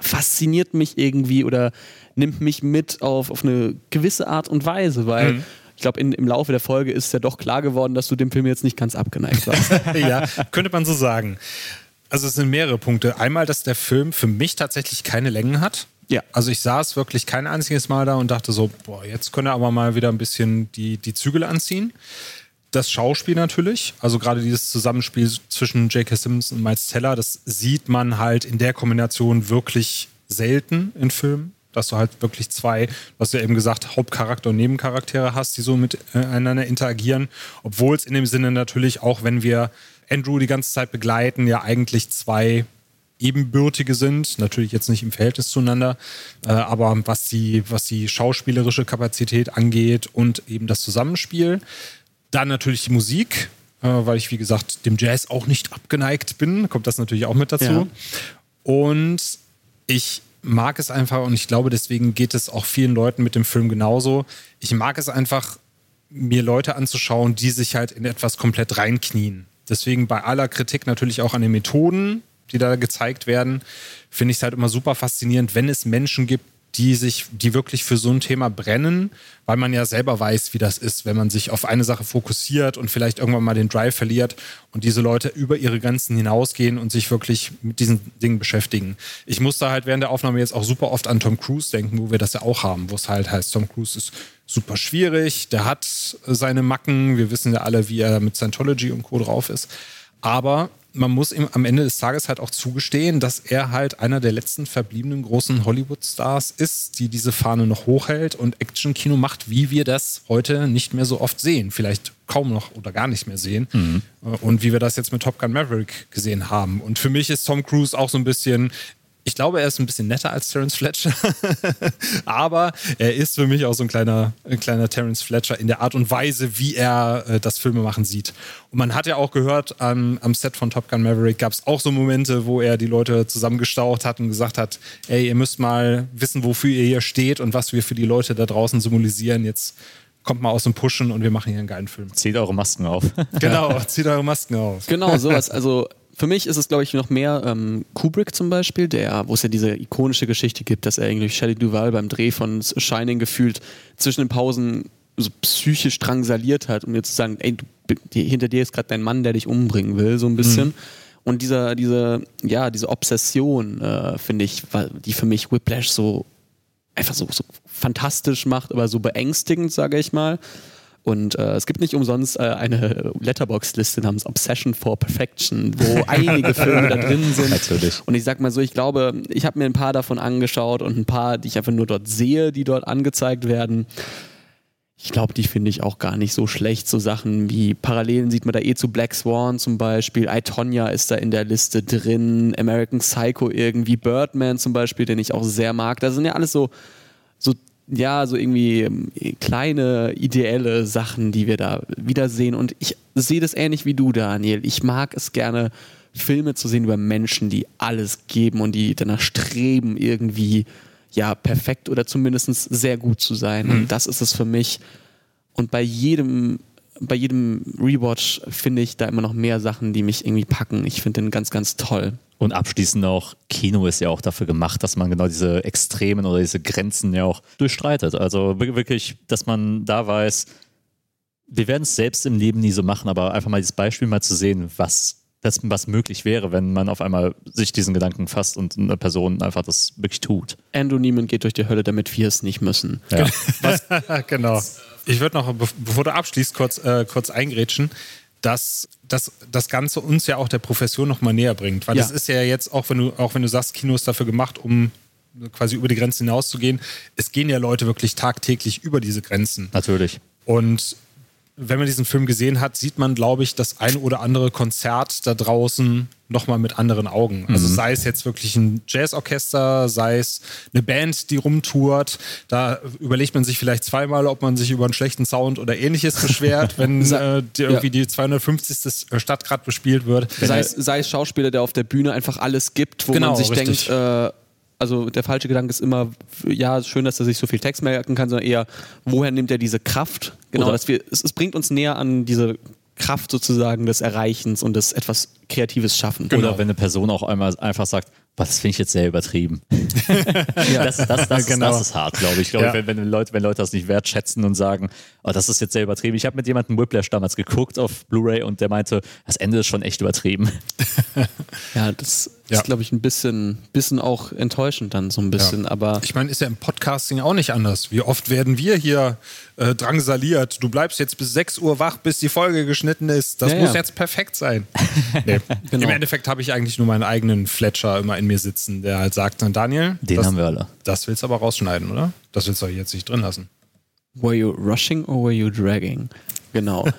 fasziniert mich irgendwie oder nimmt mich mit auf, auf eine gewisse Art und Weise, weil mhm. ich glaube, im Laufe der Folge ist ja doch klar geworden, dass du dem Film jetzt nicht ganz abgeneigt warst. ja, könnte man so sagen. Also es sind mehrere Punkte. Einmal, dass der Film für mich tatsächlich keine Längen hat. Ja. Also ich saß wirklich kein einziges Mal da und dachte so, boah, jetzt könnte er aber mal wieder ein bisschen die, die Zügel anziehen. Das Schauspiel natürlich, also gerade dieses Zusammenspiel zwischen J.K. Simmons und Miles Teller, das sieht man halt in der Kombination wirklich selten in Filmen, dass du halt wirklich zwei, was du ja eben gesagt, Hauptcharakter und Nebencharaktere hast, die so miteinander interagieren, obwohl es in dem Sinne natürlich auch, wenn wir Andrew die ganze Zeit begleiten, ja eigentlich zwei ebenbürtige sind, natürlich jetzt nicht im Verhältnis zueinander, äh, aber was die, was die schauspielerische Kapazität angeht und eben das Zusammenspiel. Dann natürlich die Musik, äh, weil ich, wie gesagt, dem Jazz auch nicht abgeneigt bin, kommt das natürlich auch mit dazu. Ja. Und ich mag es einfach und ich glaube, deswegen geht es auch vielen Leuten mit dem Film genauso. Ich mag es einfach, mir Leute anzuschauen, die sich halt in etwas komplett reinknien. Deswegen bei aller Kritik natürlich auch an den Methoden, die da gezeigt werden, finde ich es halt immer super faszinierend, wenn es Menschen gibt, die sich, die wirklich für so ein Thema brennen, weil man ja selber weiß, wie das ist, wenn man sich auf eine Sache fokussiert und vielleicht irgendwann mal den Drive verliert und diese Leute über ihre Grenzen hinausgehen und sich wirklich mit diesen Dingen beschäftigen. Ich musste halt während der Aufnahme jetzt auch super oft an Tom Cruise denken, wo wir das ja auch haben, wo es halt heißt, Tom Cruise ist super schwierig, der hat seine Macken, wir wissen ja alle, wie er mit Scientology und Co. drauf ist. Aber man muss ihm am Ende des Tages halt auch zugestehen, dass er halt einer der letzten verbliebenen großen Hollywood-Stars ist, die diese Fahne noch hochhält und Action-Kino macht, wie wir das heute nicht mehr so oft sehen. Vielleicht kaum noch oder gar nicht mehr sehen. Mhm. Und wie wir das jetzt mit Top Gun Maverick gesehen haben. Und für mich ist Tom Cruise auch so ein bisschen ich glaube, er ist ein bisschen netter als Terence Fletcher, aber er ist für mich auch so ein kleiner, ein kleiner Terence Fletcher in der Art und Weise, wie er äh, das Filmemachen sieht. Und man hat ja auch gehört, ähm, am Set von Top Gun Maverick gab es auch so Momente, wo er die Leute zusammengestaucht hat und gesagt hat, ey, ihr müsst mal wissen, wofür ihr hier steht und was wir für die Leute da draußen symbolisieren. Jetzt kommt mal aus dem Pushen und wir machen hier einen geilen Film. Zieht eure Masken auf. genau, zieht eure Masken auf. Genau, sowas. Also für mich ist es, glaube ich, noch mehr ähm, Kubrick zum Beispiel, der, wo es ja diese ikonische Geschichte gibt, dass er irgendwie Shelley Duval beim Dreh von Shining gefühlt zwischen den Pausen so psychisch drangsaliert hat, um jetzt zu sagen, ey, du, hinter dir ist gerade dein Mann, der dich umbringen will, so ein bisschen. Mhm. Und dieser, diese, ja, diese Obsession, äh, finde ich, die für mich Whiplash so einfach so, so fantastisch macht, aber so beängstigend, sage ich mal. Und äh, es gibt nicht umsonst äh, eine Letterbox-Liste namens Obsession for Perfection, wo einige Filme da drin sind. Natürlich. Und ich sag mal so, ich glaube, ich habe mir ein paar davon angeschaut und ein paar, die ich einfach nur dort sehe, die dort angezeigt werden. ich glaube, die finde ich auch gar nicht so schlecht. So Sachen wie Parallelen sieht man da eh zu Black Swan zum Beispiel. I, Tonya ist da in der Liste drin. American Psycho irgendwie. Birdman zum Beispiel, den ich auch sehr mag. Das sind ja alles so, so ja, so irgendwie ähm, kleine ideelle Sachen, die wir da wiedersehen. Und ich sehe das ähnlich wie du, Daniel. Ich mag es gerne, Filme zu sehen über Menschen, die alles geben und die danach streben, irgendwie ja perfekt oder zumindest sehr gut zu sein. Mhm. Und das ist es für mich. Und bei jedem, bei jedem Rewatch finde ich da immer noch mehr Sachen, die mich irgendwie packen. Ich finde den ganz, ganz toll. Und abschließend auch, Kino ist ja auch dafür gemacht, dass man genau diese Extremen oder diese Grenzen ja auch durchstreitet. Also wirklich, dass man da weiß, wir werden es selbst im Leben nie so machen, aber einfach mal dieses Beispiel mal zu sehen, was das, was möglich wäre, wenn man auf einmal sich diesen Gedanken fasst und eine Person einfach das wirklich tut. Andrew Neiman geht durch die Hölle, damit wir es nicht müssen. Ja. Genau. Ich würde noch, bevor du abschließt, kurz, äh, kurz eingrätschen, dass das, das Ganze uns ja auch der Profession noch mal näher bringt. Weil ja. das ist ja jetzt, auch wenn du, auch wenn du sagst, Kino ist dafür gemacht, um quasi über die Grenzen hinauszugehen, es gehen ja Leute wirklich tagtäglich über diese Grenzen. Natürlich. Und wenn man diesen Film gesehen hat, sieht man, glaube ich, das ein oder andere Konzert da draußen nochmal mit anderen Augen. Also mhm. sei es jetzt wirklich ein Jazzorchester, sei es eine Band, die rumtourt. Da überlegt man sich vielleicht zweimal, ob man sich über einen schlechten Sound oder ähnliches beschwert, wenn äh, die, irgendwie ja. die 250. Stadt gerade bespielt wird. Sei es, sei es Schauspieler, der auf der Bühne einfach alles gibt, wo genau, man sich richtig. denkt, äh, also der falsche Gedanke ist immer, ja, schön, dass er sich so viel Text merken kann, sondern eher, woher nimmt er diese Kraft? Genau, dass wir, es, es bringt uns näher an diese Kraft sozusagen des Erreichens und des etwas Kreatives schaffen. Genau. Oder wenn eine Person auch einmal einfach sagt, das finde ich jetzt sehr übertrieben. ja. Das, das, das, genau. ist, das ist hart, glaube ich. Ich glaube, ja. wenn, wenn, Leute, wenn Leute das nicht wertschätzen und sagen, oh, das ist jetzt sehr übertrieben. Ich habe mit jemandem Whiplash damals geguckt auf Blu-ray und der meinte, das Ende ist schon echt übertrieben. ja, das ja. ist, glaube ich, ein bisschen, bisschen auch enttäuschend dann so ein bisschen. Aber ich meine, ist ja im Podcasting auch nicht anders. Wie oft werden wir hier äh, drangsaliert? Du bleibst jetzt bis 6 Uhr wach, bis die Folge geschnitten ist. Das muss jetzt perfekt sein. nee. genau. Im Endeffekt habe ich eigentlich nur meinen eigenen Fletcher immer in mir sitzen, der halt sagt, dann Daniel, den das, haben wir alle. Das willst du aber rausschneiden, oder? Das willst du jetzt nicht drin lassen. Were you rushing or were you dragging? Genau.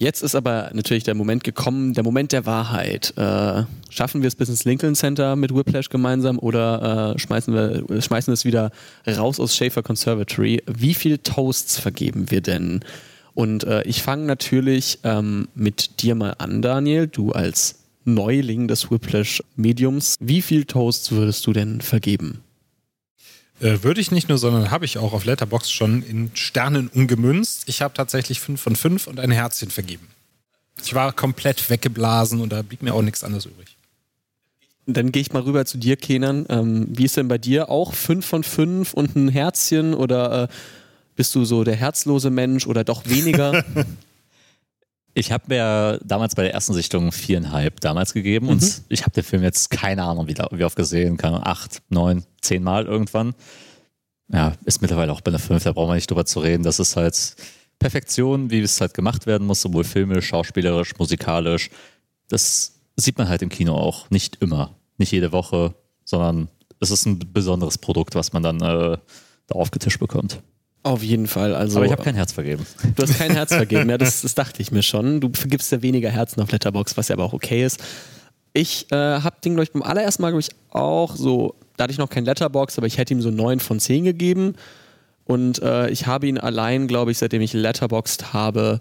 Jetzt ist aber natürlich der Moment gekommen, der Moment der Wahrheit. Äh, schaffen wir es bis ins Lincoln Center mit Whiplash gemeinsam oder äh, schmeißen wir schmeißen es wieder raus aus Schaefer Conservatory? Wie viele Toasts vergeben wir denn? Und äh, ich fange natürlich ähm, mit dir mal an, Daniel. Du als Neuling des Whiplash-Mediums. Wie viel Toasts würdest du denn vergeben? Äh, würde ich nicht nur, sondern habe ich auch auf Letterbox schon in Sternen umgemünzt. Ich habe tatsächlich fünf von fünf und ein Herzchen vergeben. Ich war komplett weggeblasen und da blieb mir auch nichts anderes übrig. Dann gehe ich mal rüber zu dir, Kenan. Ähm, wie ist denn bei dir? Auch fünf von fünf und ein Herzchen oder äh, bist du so der herzlose Mensch oder doch weniger? Ich habe mir damals bei der ersten Sichtung viereinhalb damals gegeben mhm. und ich habe den Film jetzt keine Ahnung, wie, wie oft gesehen, keine acht, neun, zehn Mal irgendwann. Ja, ist mittlerweile auch bei einer fünf, da brauchen wir nicht drüber zu reden. Das ist halt Perfektion, wie es halt gemacht werden muss, sowohl filmisch, schauspielerisch, musikalisch. Das sieht man halt im Kino auch. Nicht immer, nicht jede Woche, sondern es ist ein besonderes Produkt, was man dann äh, da aufgetischt bekommt. Auf jeden Fall. Also, Aber ich habe kein Herz vergeben. Du hast kein Herz vergeben, ja, das, das, dachte ich mir schon. Du vergibst ja weniger Herzen auf Letterbox, was ja aber auch okay ist. Ich äh, habe den, glaube ich, beim allerersten Mal, glaube ich, auch so, da hatte ich noch kein Letterbox, aber ich hätte ihm so 9 von 10 gegeben. Und äh, ich habe ihn allein, glaube ich, seitdem ich Letterboxd habe,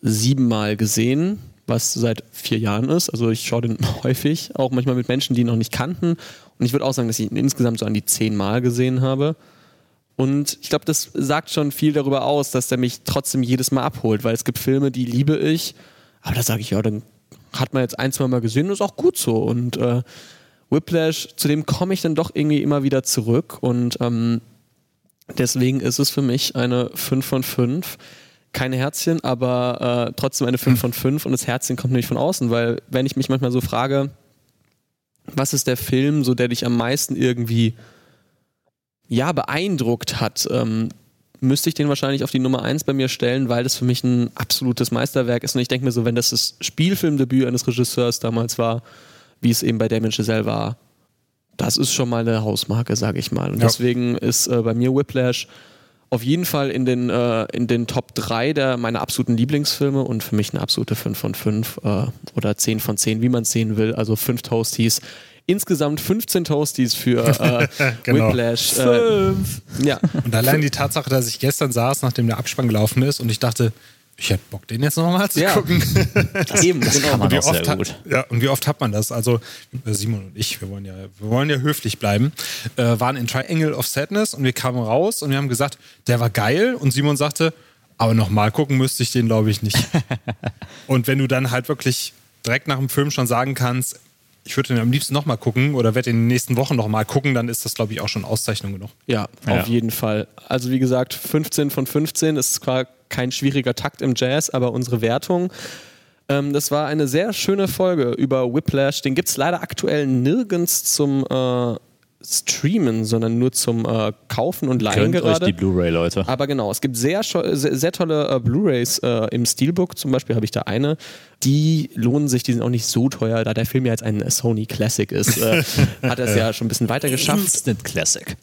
siebenmal gesehen, was seit vier Jahren ist. Also ich schaue den häufig, auch manchmal mit Menschen, die ihn noch nicht kannten. Und ich würde auch sagen, dass ich ihn insgesamt so an die zehn Mal gesehen habe. Und ich glaube, das sagt schon viel darüber aus, dass der mich trotzdem jedes Mal abholt, weil es gibt Filme, die liebe ich, aber da sage ich, ja, dann hat man jetzt ein, zwei Mal gesehen und ist auch gut so. Und äh, Whiplash, zu dem komme ich dann doch irgendwie immer wieder zurück und ähm, deswegen ist es für mich eine 5 von 5. Keine Herzchen, aber äh, trotzdem eine 5 von 5 und das Herzchen kommt nämlich von außen, weil wenn ich mich manchmal so frage, was ist der Film, so der dich am meisten irgendwie ja, beeindruckt hat, ähm, müsste ich den wahrscheinlich auf die Nummer 1 bei mir stellen, weil das für mich ein absolutes Meisterwerk ist. Und ich denke mir so, wenn das das Spielfilmdebüt eines Regisseurs damals war, wie es eben bei Damien Chazelle war, das ist schon mal eine Hausmarke, sage ich mal. Und ja. deswegen ist äh, bei mir Whiplash auf jeden Fall in den, äh, in den Top 3 der meiner absoluten Lieblingsfilme und für mich eine absolute 5 von 5 äh, oder 10 von 10, wie man es sehen will. Also 5 Toasties. Insgesamt 15 Toasties für äh, Genau. Whiplash. Äh, ja, Und allein die Tatsache, dass ich gestern saß, nachdem der Abspann gelaufen ist und ich dachte, ich hätte Bock, den jetzt nochmal zu Ja. gucken. eben, das genau. kann man wie auch sehr oft hat, gut. ja, und wie oft hat man das? Also äh, Simon und ich, wir wollen ja, wir wollen ja höflich bleiben, äh, waren in Triangle of Sadness und wir kamen raus und wir haben gesagt, der war geil und Simon sagte, aber nochmal gucken müsste ich den, glaube ich, nicht. und wenn du dann halt wirklich direkt nach dem Film schon sagen kannst, ich würde den am liebsten nochmal gucken oder werde in den nächsten Wochen nochmal gucken, dann ist das, glaube ich, auch schon Auszeichnung genug. Ja, Ja. auf jeden Fall. Also wie gesagt, 15 von 15 ist zwar kein schwieriger Takt im Jazz, aber unsere Wertung. Ähm, das war eine sehr schöne Folge über Whiplash. Den gibt es leider aktuell nirgends zum äh, Streamen, sondern nur zum äh, Kaufen und Leihen euch gerade. die Blu-ray, Leute. Aber genau, es gibt sehr, sehr, sehr tolle äh, Blu-Rays äh, im Steelbook. Zum Beispiel habe ich da eine. Die lohnen sich, die sind auch nicht so teuer, da der Film ja jetzt ein Sony Classic ist. Äh, hat er es ja schon ein bisschen weiter geschafft. Instant Classic.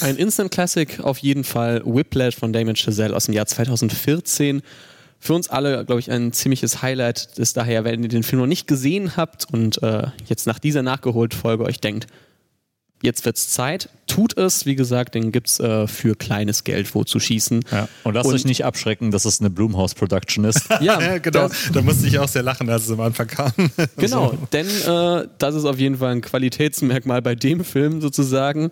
Ein Instant Classic auf jeden Fall. Whiplash von Damon Chazelle aus dem Jahr 2014. Für uns alle, glaube ich, ein ziemliches Highlight. Ist daher, wenn ihr den Film noch nicht gesehen habt und äh, jetzt nach dieser Nachgeholt-Folge euch denkt, jetzt wird's Zeit, tut es. Wie gesagt, den gibt's äh, für kleines Geld wo zu schießen. Ja. Und lasst Und- euch nicht abschrecken, dass es eine Blumhouse-Production ist. Ja, Ja, genau. Da musste ich auch sehr lachen, als es am Anfang kam. Genau, So. denn äh, das ist auf jeden Fall ein Qualitätsmerkmal bei dem Film sozusagen.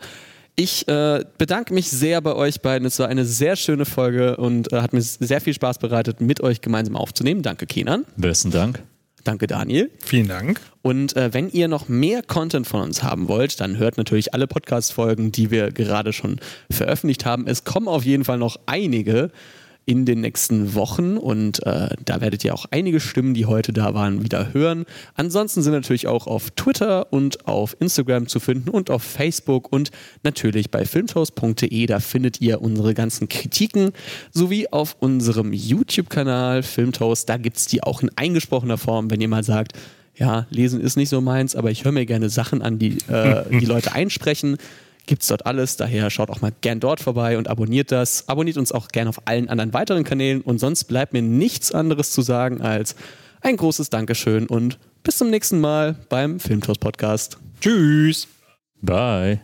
Ich äh, bedanke mich sehr bei euch beiden. Es war eine sehr schöne Folge und äh, hat mir sehr viel Spaß bereitet, mit euch gemeinsam aufzunehmen. Danke, Kenan. Besten Dank. Danke, Daniel. Vielen Dank. Und äh, wenn ihr noch mehr Content von uns haben wollt, dann hört natürlich alle Podcast-Folgen, die wir gerade schon veröffentlicht haben. Es kommen auf jeden Fall noch einige in den nächsten Wochen und äh, da werdet ihr auch einige Stimmen, die heute da waren, wieder hören. Ansonsten sind wir natürlich auch auf Twitter und auf Instagram zu finden und auf Facebook und natürlich bei filmtoast.de. Da findet ihr unsere ganzen Kritiken sowie auf unserem YouTube-Kanal Filmtoast. Da gibt es die auch in eingesprochener Form, wenn ihr mal sagt, ja, lesen ist nicht so meins, aber ich höre mir gerne Sachen an, die äh, die Leute einsprechen. Gibt's dort alles, daher schaut auch mal gern dort vorbei und abonniert das. Abonniert uns auch gern auf allen anderen weiteren Kanälen und sonst bleibt mir nichts anderes zu sagen als ein großes Dankeschön und bis zum nächsten Mal beim Filmtoast Podcast. Tschüss. Bye.